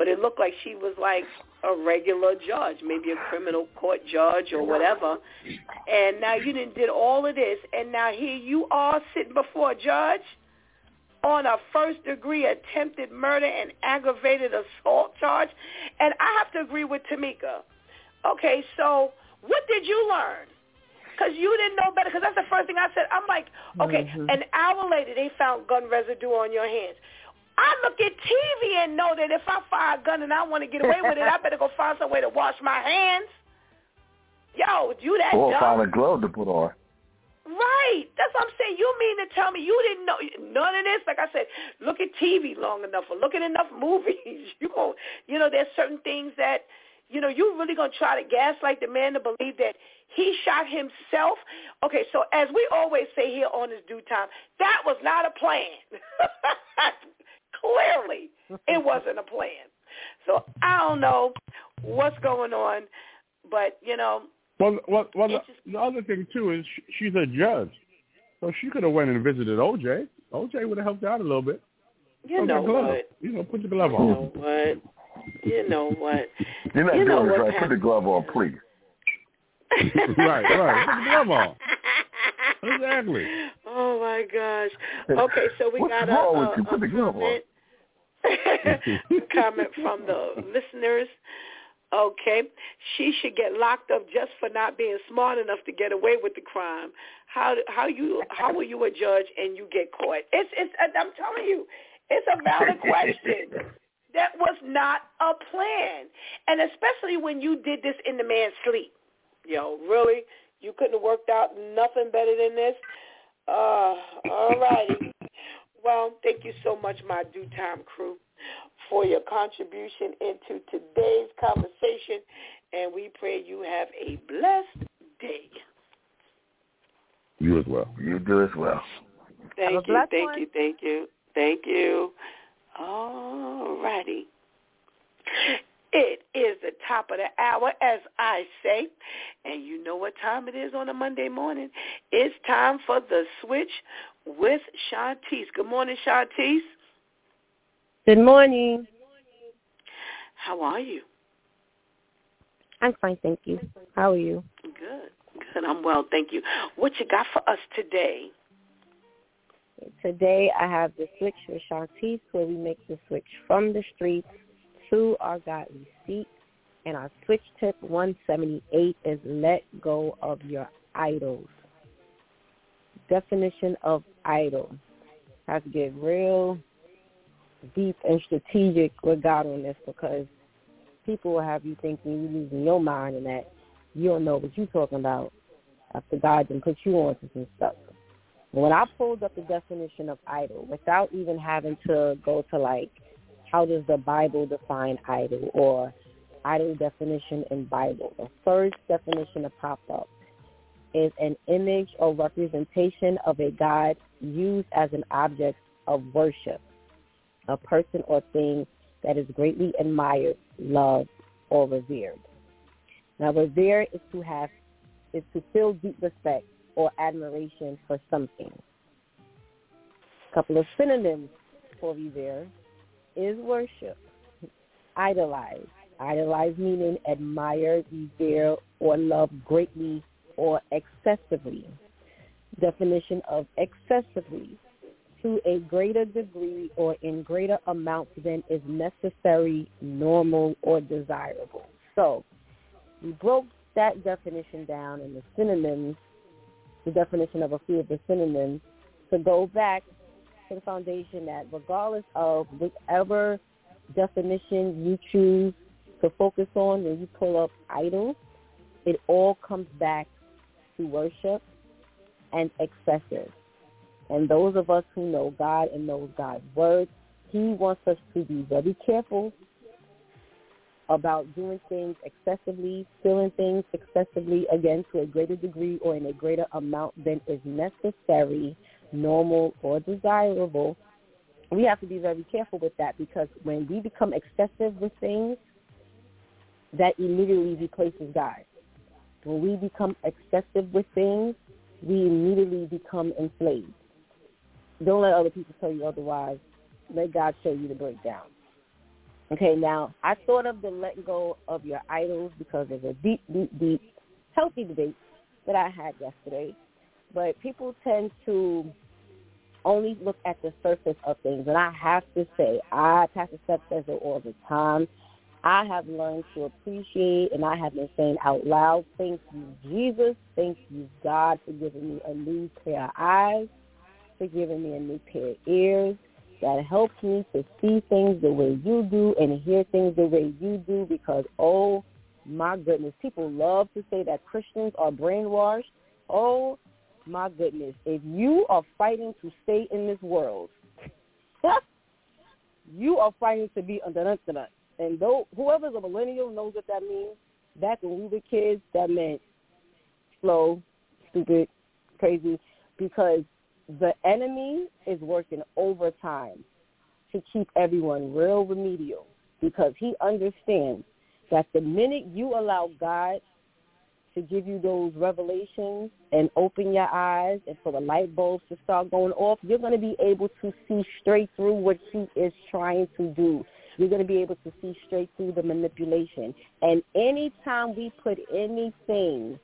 But it looked like she was like a regular judge, maybe a criminal court judge or whatever. And now you didn't did all of this, and now here you are sitting before a judge on a first degree attempted murder and aggravated assault charge. And I have to agree with Tamika. Okay, so what did you learn? because you didn't know better. Because that's the first thing I said. I'm like, okay. Mhm. An hour later, they found gun residue on your hands. I look at TV and know that if I fire a gun and I want to get away with it, I better go find some way to wash my hands. Yo, you that Or dumb? find a glove to put on. Right. That's what I'm saying. You mean to tell me you didn't know none of this? Like I said, look at TV long enough or look at enough movies. You go, you know, there's certain things that, you know, you really gonna try to gaslight the man to believe that he shot himself. Okay, so as we always say here on this DEW time, that was not a plan. Clearly, it wasn't a plan. So I don't know what's going on, but you know, Well, well, well the, just- the other thing too is sh- she's a judge, so she could have went and visited OJ. OJ would have helped out a little bit. you Put know glove. what? You know, put the glove You on. know what? You know what? You're not You know doing this what right. Put the glove on, please. right, right. Put the glove on. Exactly. Oh my gosh. Okay, so we What's got a, wrong a, with you? a Put the glove on. comment. comment from the listeners. Okay, she should get locked up just for not being smart enough to get away with the crime. How how you how were you a judge and you get caught? It's it's I'm telling you, it's a valid question. That was not a plan, and especially when you did this in the man's sleep. Yo, really? You couldn't have worked out nothing better than this? Uh, all righty. Well, thank you so much, my DEW time crew, for your contribution into today's conversation, and we pray you have a blessed day. You as well. You do as well. Thank a you, thank one. you, thank you, thank you. All righty. It is the top of the hour, as I say, and you know what time it is on a Monday morning. It's time for the switch with Shantice. Good morning, Shantice. Good morning. How are you? I'm fine, thank you. How are you? Good, good. I'm well, thank you. What you got for us today? Today I have the switch with Shantice where we make the switch from the streets to our godly seat. And our switch tip 178 is let go of your idols. Definition of idol. Have to get real deep and strategic with God on this because people will have you thinking you're losing your mind and that you don't know what you're talking about after God then put you on to some stuff. When I pulled up the definition of idol, without even having to go to like, how does the Bible define idol or idol definition in Bible, the first definition to pop up is an image or representation of a God used as an object of worship, a person or thing that is greatly admired, loved, or revered. Now, revere is to have is to feel deep respect or admiration for something. A couple of synonyms for revere is worship, idolize. Idolize meaning admire, revere, or love greatly or excessively. Definition of excessively to a greater degree or in greater amounts than is necessary, normal, or desirable. So we broke that definition down in the synonyms, the definition of a few of the synonyms, to go back to the foundation that regardless of whichever definition you choose to focus on when you pull up idols, it all comes back to worship and excessive. And those of us who know God and know God's word, he wants us to be very careful about doing things excessively, feeling things excessively, again, to a greater degree or in a greater amount than is necessary, normal, or desirable. We have to be very careful with that because when we become excessive with things, that immediately replaces God. When we become excessive with things, we immediately become enslaved. Don't let other people tell you otherwise. Let God show you the breakdown. Okay, now I thought of the letting go of your idols because of a deep, deep, deep, healthy debate that I had yesterday. But people tend to only look at the surface of things. And I have to say, I, Pastor Steph says it all the time, I have learned to appreciate and I have been saying out loud, thank you, Jesus. Thank you, God, for giving me a new pair of eyes, for giving me a new pair of ears that helps me to see things the way you do and hear things the way you do because, oh, my goodness, people love to say that Christians are brainwashed. Oh, my goodness. If you are fighting to stay in this world, you are fighting to be under internet. And though whoever's a millennial knows what that means. Back when we were kids, that meant slow, stupid, crazy, because the enemy is working overtime to keep everyone real remedial because he understands that the minute you allow God to give you those revelations and open your eyes and for the light bulbs to start going off, you're going to be able to see straight through what he is trying to do. You're going to be able to see straight through the manipulation. And anytime we put anything,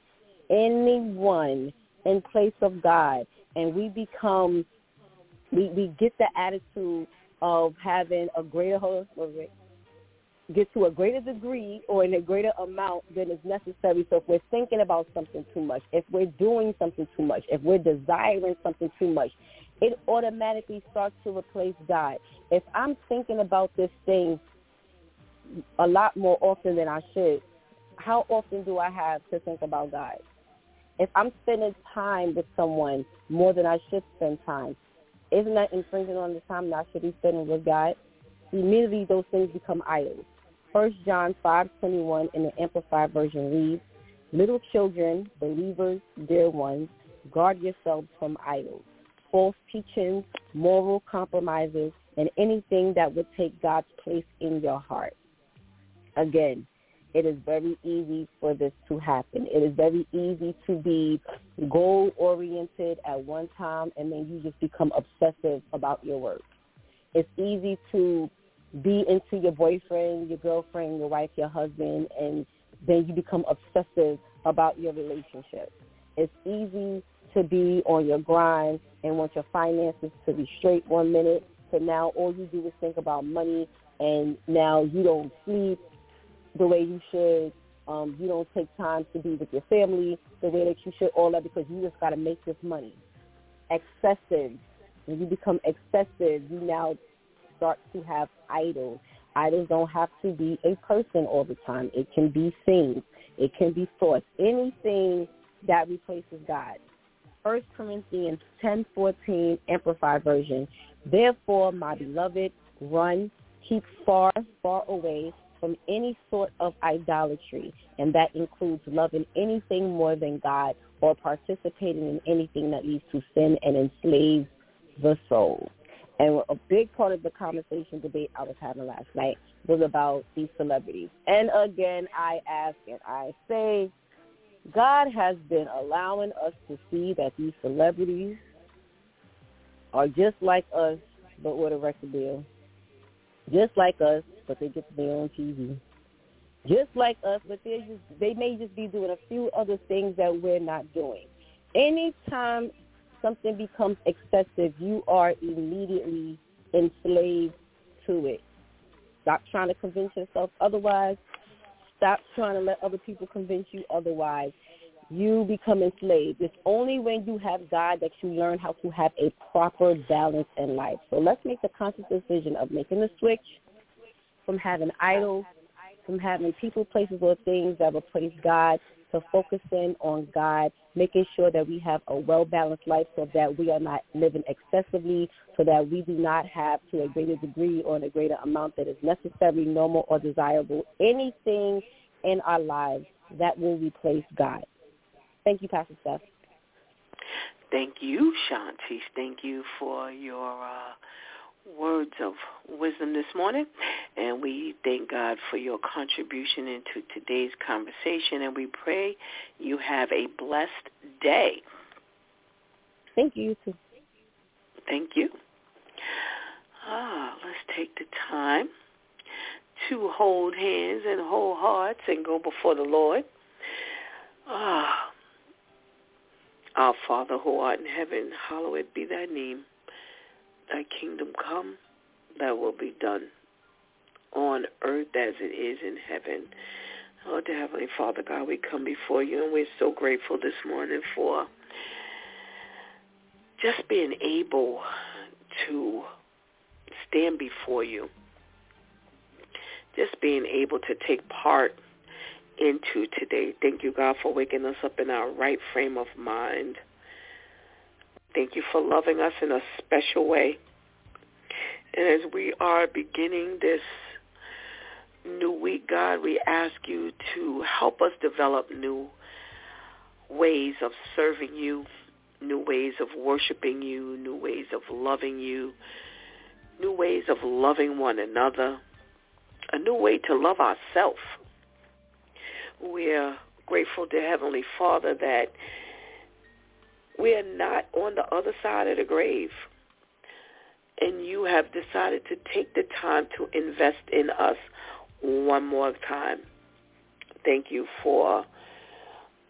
anyone in place of God, and we become, we, we get the attitude of having a greater, Holy Spirit, get to a greater degree or in a greater amount than is necessary. So if we're thinking about something too much, if we're doing something too much, if we're desiring something too much, it automatically starts to replace God. If I'm thinking about this thing a lot more often than I should, how often do I have to think about God? If I'm spending time with someone more than I should spend time, isn't that infringing on the time that I should be spending with God? Immediately those things become idols. First John five twenty one in the Amplified version reads, Little children, believers, dear ones, guard yourselves from idols false teachings, moral compromises, and anything that would take God's place in your heart. Again, it is very easy for this to happen. It is very easy to be goal-oriented at one time and then you just become obsessive about your work. It's easy to be into your boyfriend, your girlfriend, your wife, your husband, and then you become obsessive about your relationship. It's easy to be on your grind and want your finances to be straight one minute to now all you do is think about money and now you don't sleep the way you should. Um, you don't take time to be with your family the way that you should, all that because you just got to make this money. Excessive. When you become excessive, you now start to have idols. Idols don't have to be a person all the time. It can be things. It can be thoughts. Anything that replaces God. 1 Corinthians 10:14 Amplified Version. Therefore, my beloved, run, keep far, far away from any sort of idolatry, and that includes loving anything more than God or participating in anything that leads to sin and enslaves the soul. And a big part of the conversation debate I was having last night was about these celebrities. And again, I ask and I say, God has been allowing us to see that these celebrities are just like us, but with a record deal. Just like us, but they get to be on TV. Just like us, but they just they may just be doing a few other things that we're not doing. Anytime something becomes excessive, you are immediately enslaved to it. Stop trying to convince yourself otherwise. Stop trying to let other people convince you otherwise. You become enslaved. It's only when you have God that you learn how to have a proper balance in life. So let's make the conscious decision of making the switch from having idols, from having people, places, or things that replace God to focusing on God, making sure that we have a well-balanced life so that we are not living excessively, so that we do not have to a greater degree or in a greater amount that is necessary, normal, or desirable, anything in our lives that will replace God. Thank you, Pastor Steph. Thank you, Shanti. Thank you for your uh, words of wisdom this morning. And we thank God for your contribution into today's conversation. And we pray you have a blessed day. Thank you, too. Thank you. Ah, let's take the time to hold hands and hold hearts and go before the Lord. Ah, our Father who art in heaven, hallowed be thy name thy kingdom come, thy will be done on earth as it is in heaven. Oh, dear Heavenly Father God, we come before you and we're so grateful this morning for just being able to stand before you, just being able to take part into today. Thank you, God, for waking us up in our right frame of mind. Thank you for loving us in a special way. And as we are beginning this new week, God, we ask you to help us develop new ways of serving you, new ways of worshiping you, new ways of loving you, new ways of loving one another, a new way to love ourselves. We're grateful to Heavenly Father that we're not on the other side of the grave. And you have decided to take the time to invest in us one more time. Thank you for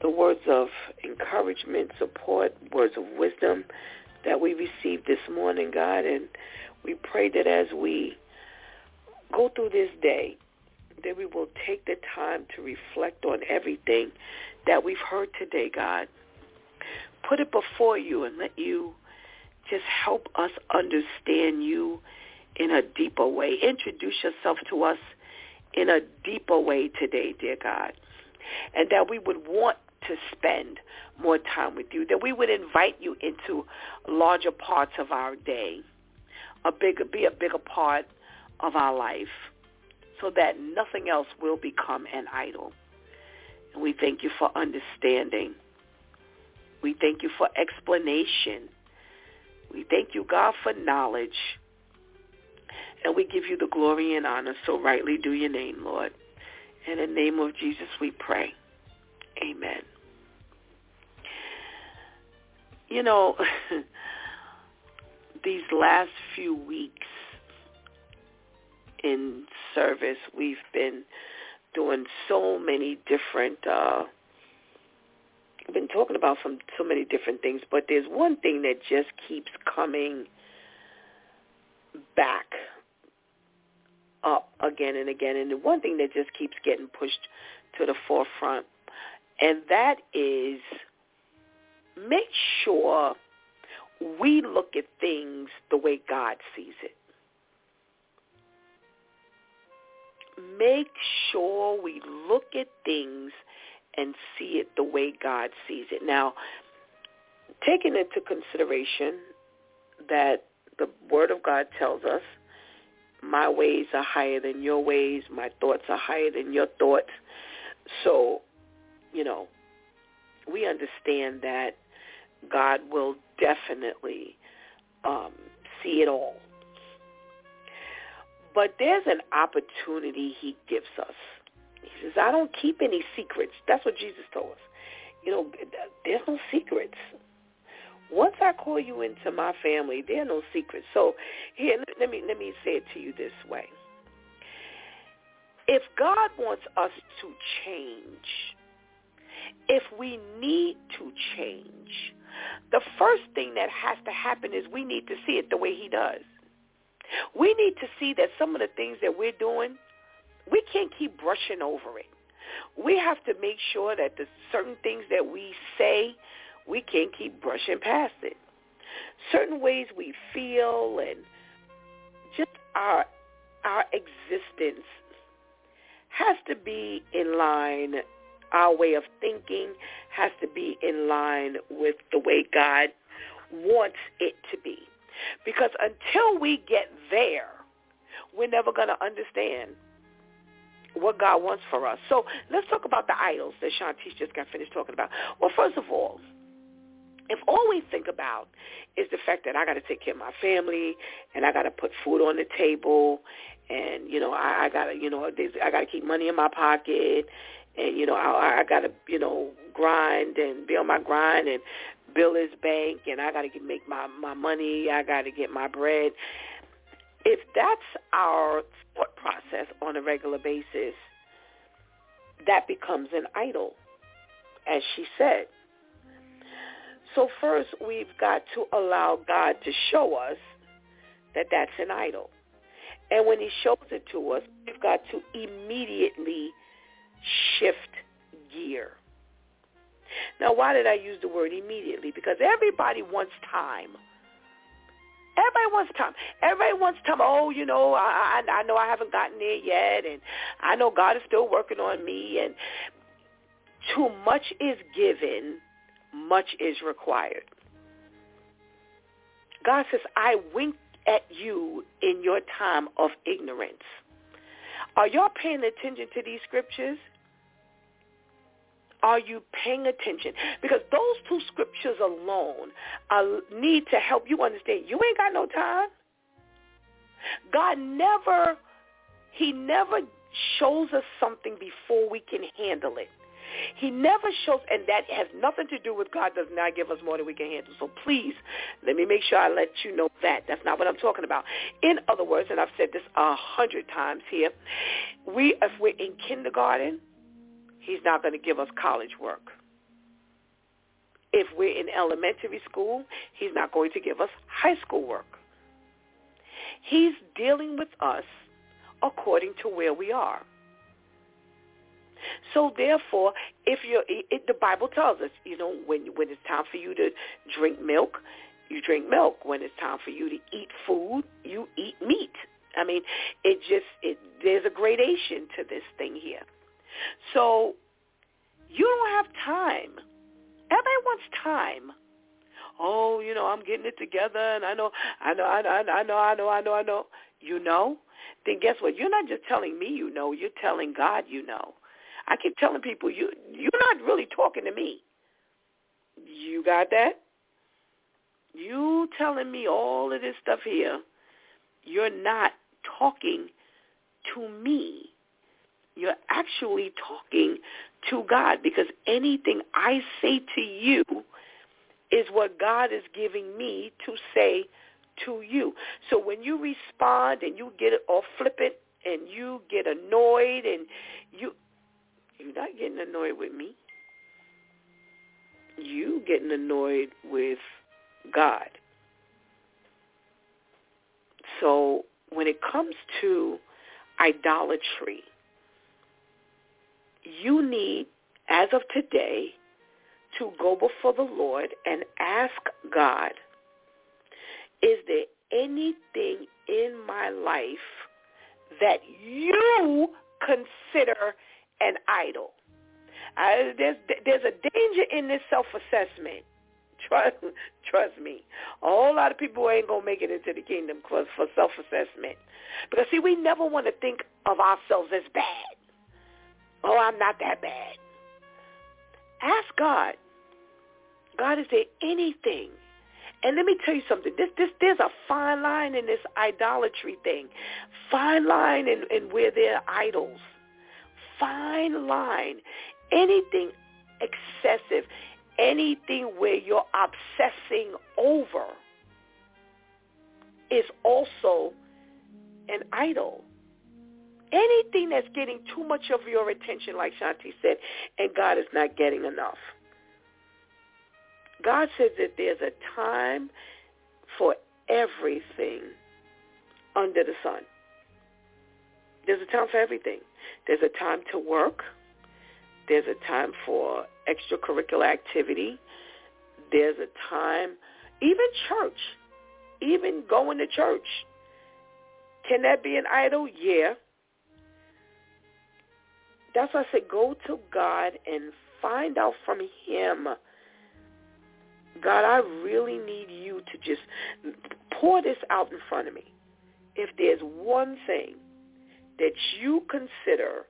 the words of encouragement, support, words of wisdom that we received this morning, God. And we pray that as we go through this day, that we will take the time to reflect on everything that we've heard today, God put it before you and let you just help us understand you in a deeper way. Introduce yourself to us in a deeper way today, dear God. And that we would want to spend more time with you, that we would invite you into larger parts of our day, a bigger, be a bigger part of our life, so that nothing else will become an idol. And we thank you for understanding we thank you for explanation. We thank you, God, for knowledge. And we give you the glory and honor. So rightly do your name, Lord. In the name of Jesus we pray. Amen. You know, these last few weeks in service, we've been doing so many different uh, been talking about some so many different things, but there's one thing that just keeps coming back up again and again, and the one thing that just keeps getting pushed to the forefront, and that is make sure we look at things the way God sees it. Make sure we look at things and see it the way God sees it. Now, taking into consideration that the Word of God tells us my ways are higher than your ways, my thoughts are higher than your thoughts. So, you know, we understand that God will definitely um, see it all. But there's an opportunity he gives us. He says, I don't keep any secrets. That's what Jesus told us. You know, there's no secrets. Once I call you into my family, there are no secrets. So here, let me let me say it to you this way. If God wants us to change, if we need to change, the first thing that has to happen is we need to see it the way he does. We need to see that some of the things that we're doing, we can't keep brushing over it. We have to make sure that the certain things that we say, we can't keep brushing past it. Certain ways we feel and just our our existence has to be in line our way of thinking has to be in line with the way God wants it to be. Because until we get there, we're never going to understand what God wants for us. So let's talk about the idols that Shantice just got finished talking about. Well, first of all, if all we think about is the fact that I got to take care of my family and I got to put food on the table and you know I, I got to you know I got to keep money in my pocket and you know I, I got to you know grind and be on my grind and bill his bank and I got to make my my money. I got to get my bread. If that's our thought process on a regular basis, that becomes an idol, as she said. So first, we've got to allow God to show us that that's an idol. And when he shows it to us, we've got to immediately shift gear. Now, why did I use the word immediately? Because everybody wants time. Everybody wants time. Everybody wants time. Oh, you know, I, I I know I haven't gotten there yet, and I know God is still working on me. And too much is given, much is required. God says, I wink at you in your time of ignorance. Are y'all paying attention to these scriptures? Are you paying attention? Because those two scriptures alone uh, need to help you understand you ain't got no time. God never, he never shows us something before we can handle it. He never shows, and that has nothing to do with God does not give us more than we can handle. So please, let me make sure I let you know that. That's not what I'm talking about. In other words, and I've said this a hundred times here, we, if we're in kindergarten, he's not going to give us college work. If we're in elementary school, he's not going to give us high school work. He's dealing with us according to where we are. So therefore, if it, the Bible tells us, you know, when when it's time for you to drink milk, you drink milk. When it's time for you to eat food, you eat meat. I mean, it just it there's a gradation to this thing here. So you don't have time. Everybody wants time. Oh, you know, I'm getting it together, and I know, I know, I know, I know, I know, I know, I know. You know? Then guess what? You're not just telling me you know. You're telling God you know. I keep telling people, you you're not really talking to me. You got that? You telling me all of this stuff here, you're not talking to me. You're actually talking to God because anything I say to you is what God is giving me to say to you. So when you respond and you get it all flippant and you get annoyed and you you're not getting annoyed with me. You getting annoyed with God. So when it comes to idolatry, you need, as of today, to go before the Lord and ask God, is there anything in my life that you consider an idol. There's there's a danger in this self-assessment. Trust trust me. A whole lot of people ain't gonna make it into the kingdom for, for self-assessment. Because see, we never want to think of ourselves as bad. Oh, I'm not that bad. Ask God. God, is there anything? And let me tell you something. This, this, there's a fine line in this idolatry thing. Fine line in, in where there are idols. Fine line. Anything excessive, anything where you're obsessing over is also an idol. Anything that's getting too much of your attention, like Shanti said, and God is not getting enough. God says that there's a time for everything under the sun. There's a time for everything. There's a time to work. There's a time for extracurricular activity. There's a time, even church, even going to church. Can that be an idol? Yeah. That's why I say go to God and find out from him God, I really need you to just pour this out in front of me. If there's one thing that you consider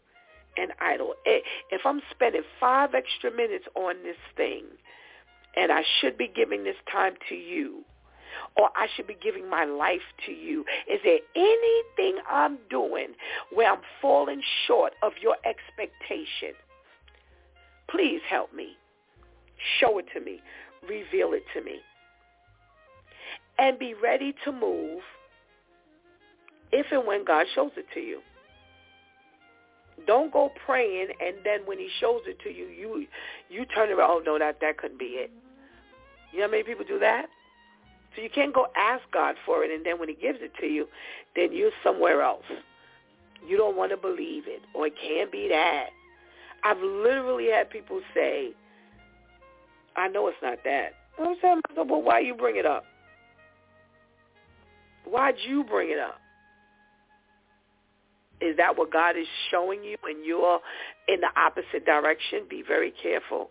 an idol, eh, if I'm spending five extra minutes on this thing and I should be giving this time to you, or I should be giving my life to you. Is there anything I'm doing where I'm falling short of your expectation? Please help me. Show it to me reveal it to me. And be ready to move if and when God shows it to you. Don't go praying and then when he shows it to you, you you turn around, oh no, that that couldn't be it. You know how many people do that? So you can't go ask God for it and then when he gives it to you, then you're somewhere else. You don't want to believe it or it can't be that. I've literally had people say, I know it's not that. I'm saying, well, why you bring it up? Why'd you bring it up? Is that what God is showing you and you're in the opposite direction? Be very careful.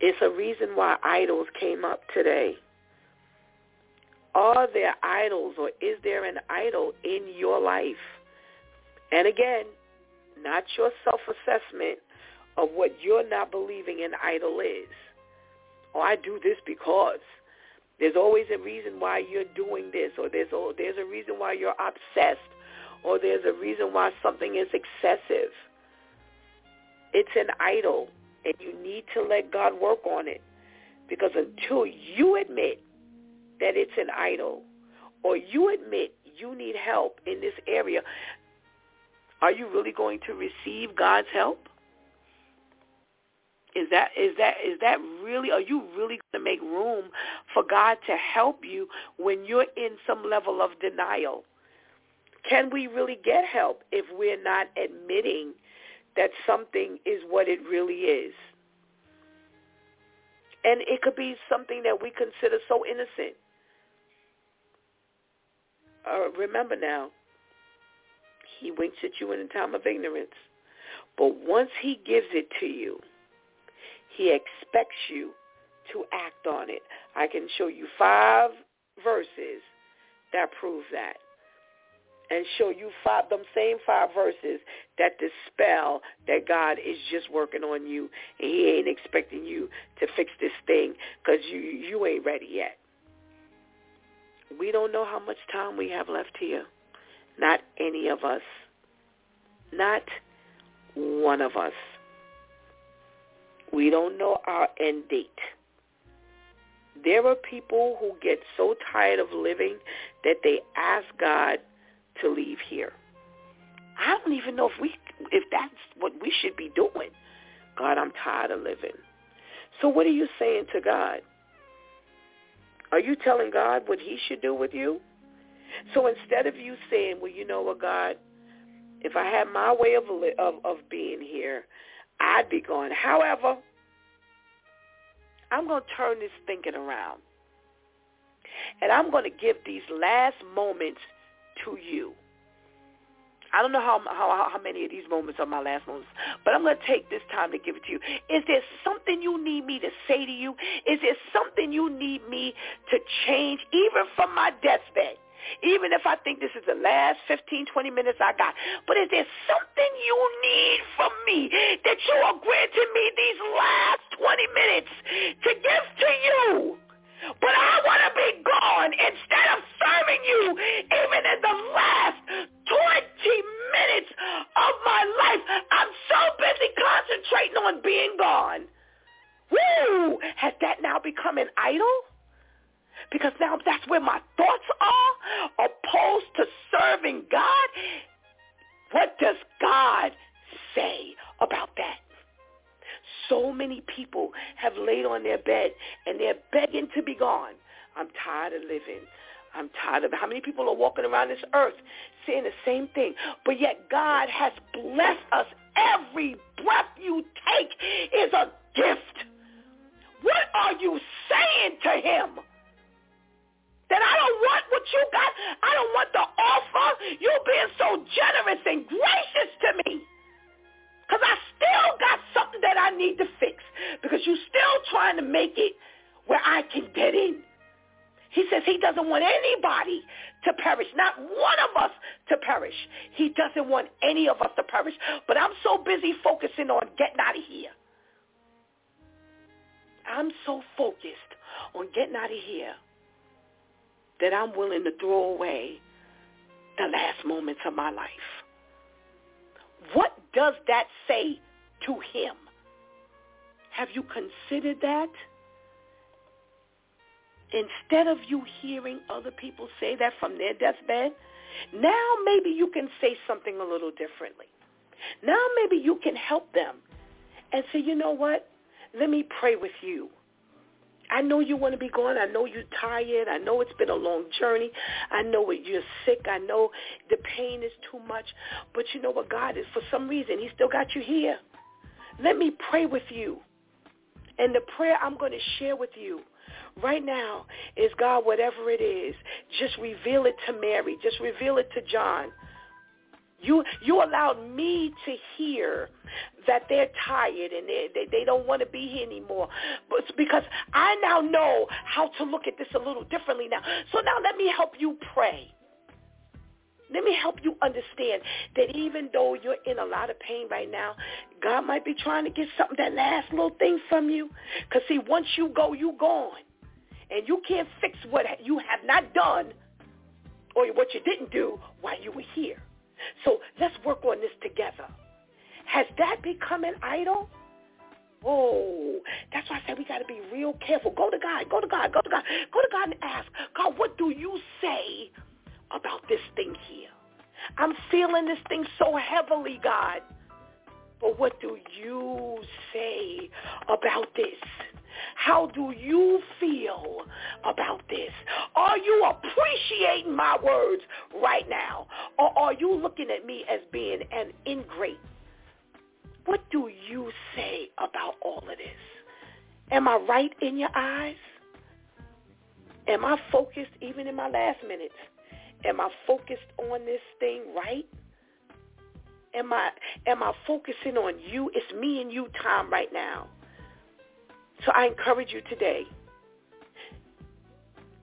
It's a reason why idols came up today. Are there idols or is there an idol in your life? And again, not your self-assessment, of what you're not believing an idol is. Oh, I do this because. There's always a reason why you're doing this, or there's a, there's a reason why you're obsessed, or there's a reason why something is excessive. It's an idol, and you need to let God work on it. Because until you admit that it's an idol, or you admit you need help in this area, are you really going to receive God's help? Is that is that is that really are you really going to make room for God to help you when you're in some level of denial? Can we really get help if we're not admitting that something is what it really is? And it could be something that we consider so innocent. Uh, remember now, he winks at you in a time of ignorance. But once he gives it to you, he expects you to act on it. I can show you five verses that prove that. And show you five them same five verses that dispel that God is just working on you and he ain't expecting you to fix this thing because you you ain't ready yet. We don't know how much time we have left here. Not any of us. Not one of us. We don't know our end date. There are people who get so tired of living that they ask God to leave here. I don't even know if we if that's what we should be doing. God, I'm tired of living. So what are you saying to God? Are you telling God what he should do with you? So instead of you saying, well, you know what, God, if I had my way of, of, of being here, I'd be gone. However, I'm going to turn this thinking around. And I'm going to give these last moments to you. I don't know how, how how many of these moments are my last moments, but I'm going to take this time to give it to you. Is there something you need me to say to you? Is there something you need me to change, even from my deathbed? even if I think this is the last 15, 20 minutes I got. But is there something you need from me that you are granting me these last 20 minutes to give to you? But I want to be gone instead of serving you even in the last 20 minutes of my life. I'm so busy concentrating on being gone. Woo! Has that now become an idol? Because now that's where my thoughts are, opposed to serving God. What does God say about that? So many people have laid on their bed and they're begging to be gone. I'm tired of living. I'm tired of it. How many people are walking around this earth saying the same thing? But yet God has blessed us. Every breath you take is a gift. What are you saying to him? That I don't want what you got. I don't want the offer. You being so generous and gracious to me. Because I still got something that I need to fix. Because you're still trying to make it where I can get in. He says he doesn't want anybody to perish, not one of us to perish. He doesn't want any of us to perish. But I'm so busy focusing on getting out of here. I'm so focused on getting out of here that I'm willing to throw away the last moments of my life. What does that say to him? Have you considered that? Instead of you hearing other people say that from their deathbed, now maybe you can say something a little differently. Now maybe you can help them and say, you know what? Let me pray with you. I know you want to be gone. I know you're tired. I know it's been a long journey. I know you're sick. I know the pain is too much. But you know what God is? For some reason, he still got you here. Let me pray with you. And the prayer I'm going to share with you right now is, God, whatever it is, just reveal it to Mary. Just reveal it to John. You you allowed me to hear that they're tired and they, they, they don't want to be here anymore. But because I now know how to look at this a little differently now. So now let me help you pray. Let me help you understand that even though you're in a lot of pain right now, God might be trying to get something, that last little thing from you. Because see, once you go, you gone. And you can't fix what you have not done or what you didn't do while you were here. So let's work on this together. Has that become an idol? Oh, that's why I said we got to be real careful. Go to God. Go to God. Go to God. Go to God and ask, God, what do you say about this thing here? I'm feeling this thing so heavily, God. But what do you say about this? How do you feel about this? Are you appreciating my words right now? Or are you looking at me as being an ingrate? What do you say about all of this? Am I right in your eyes? Am I focused even in my last minutes? Am I focused on this thing right? Am I am I focusing on you? It's me and you time right now. So I encourage you today,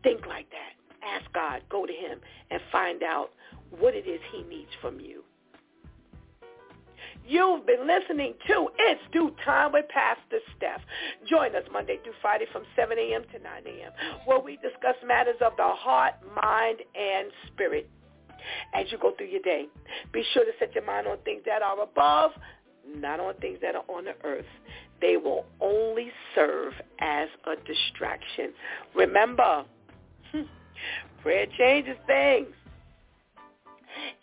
think like that. Ask God, go to him, and find out what it is he needs from you. You've been listening to It's DEW Time with Pastor Steph. Join us Monday through Friday from 7 a.m. to 9 a.m. where we discuss matters of the heart, mind, and spirit. As you go through your day, be sure to set your mind on things that are above, not on things that are on the earth they will only serve as a distraction. Remember, hmm, prayer changes things.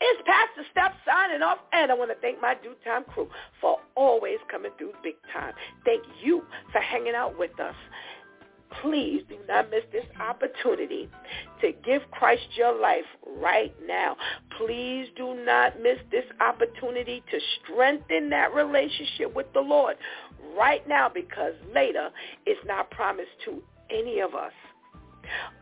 It's past Pastor Steph signing off, and I want to thank my DEW Time crew for always coming through big time. Thank you for hanging out with us. Please do not miss this opportunity to give Christ your life right now. Please do not miss this opportunity to strengthen that relationship with the Lord right now because later it's not promised to any of us.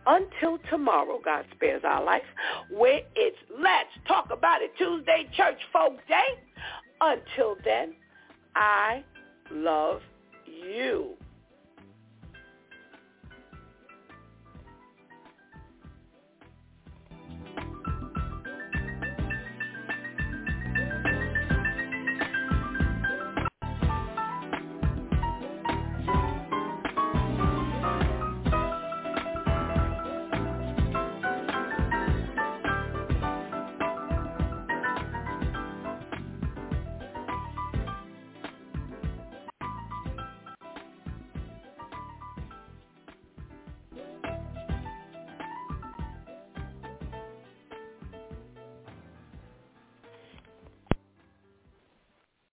Until tomorrow, God spares our life, where it's Let's Talk About It Tuesday Church Folk Day. Until then, I love you.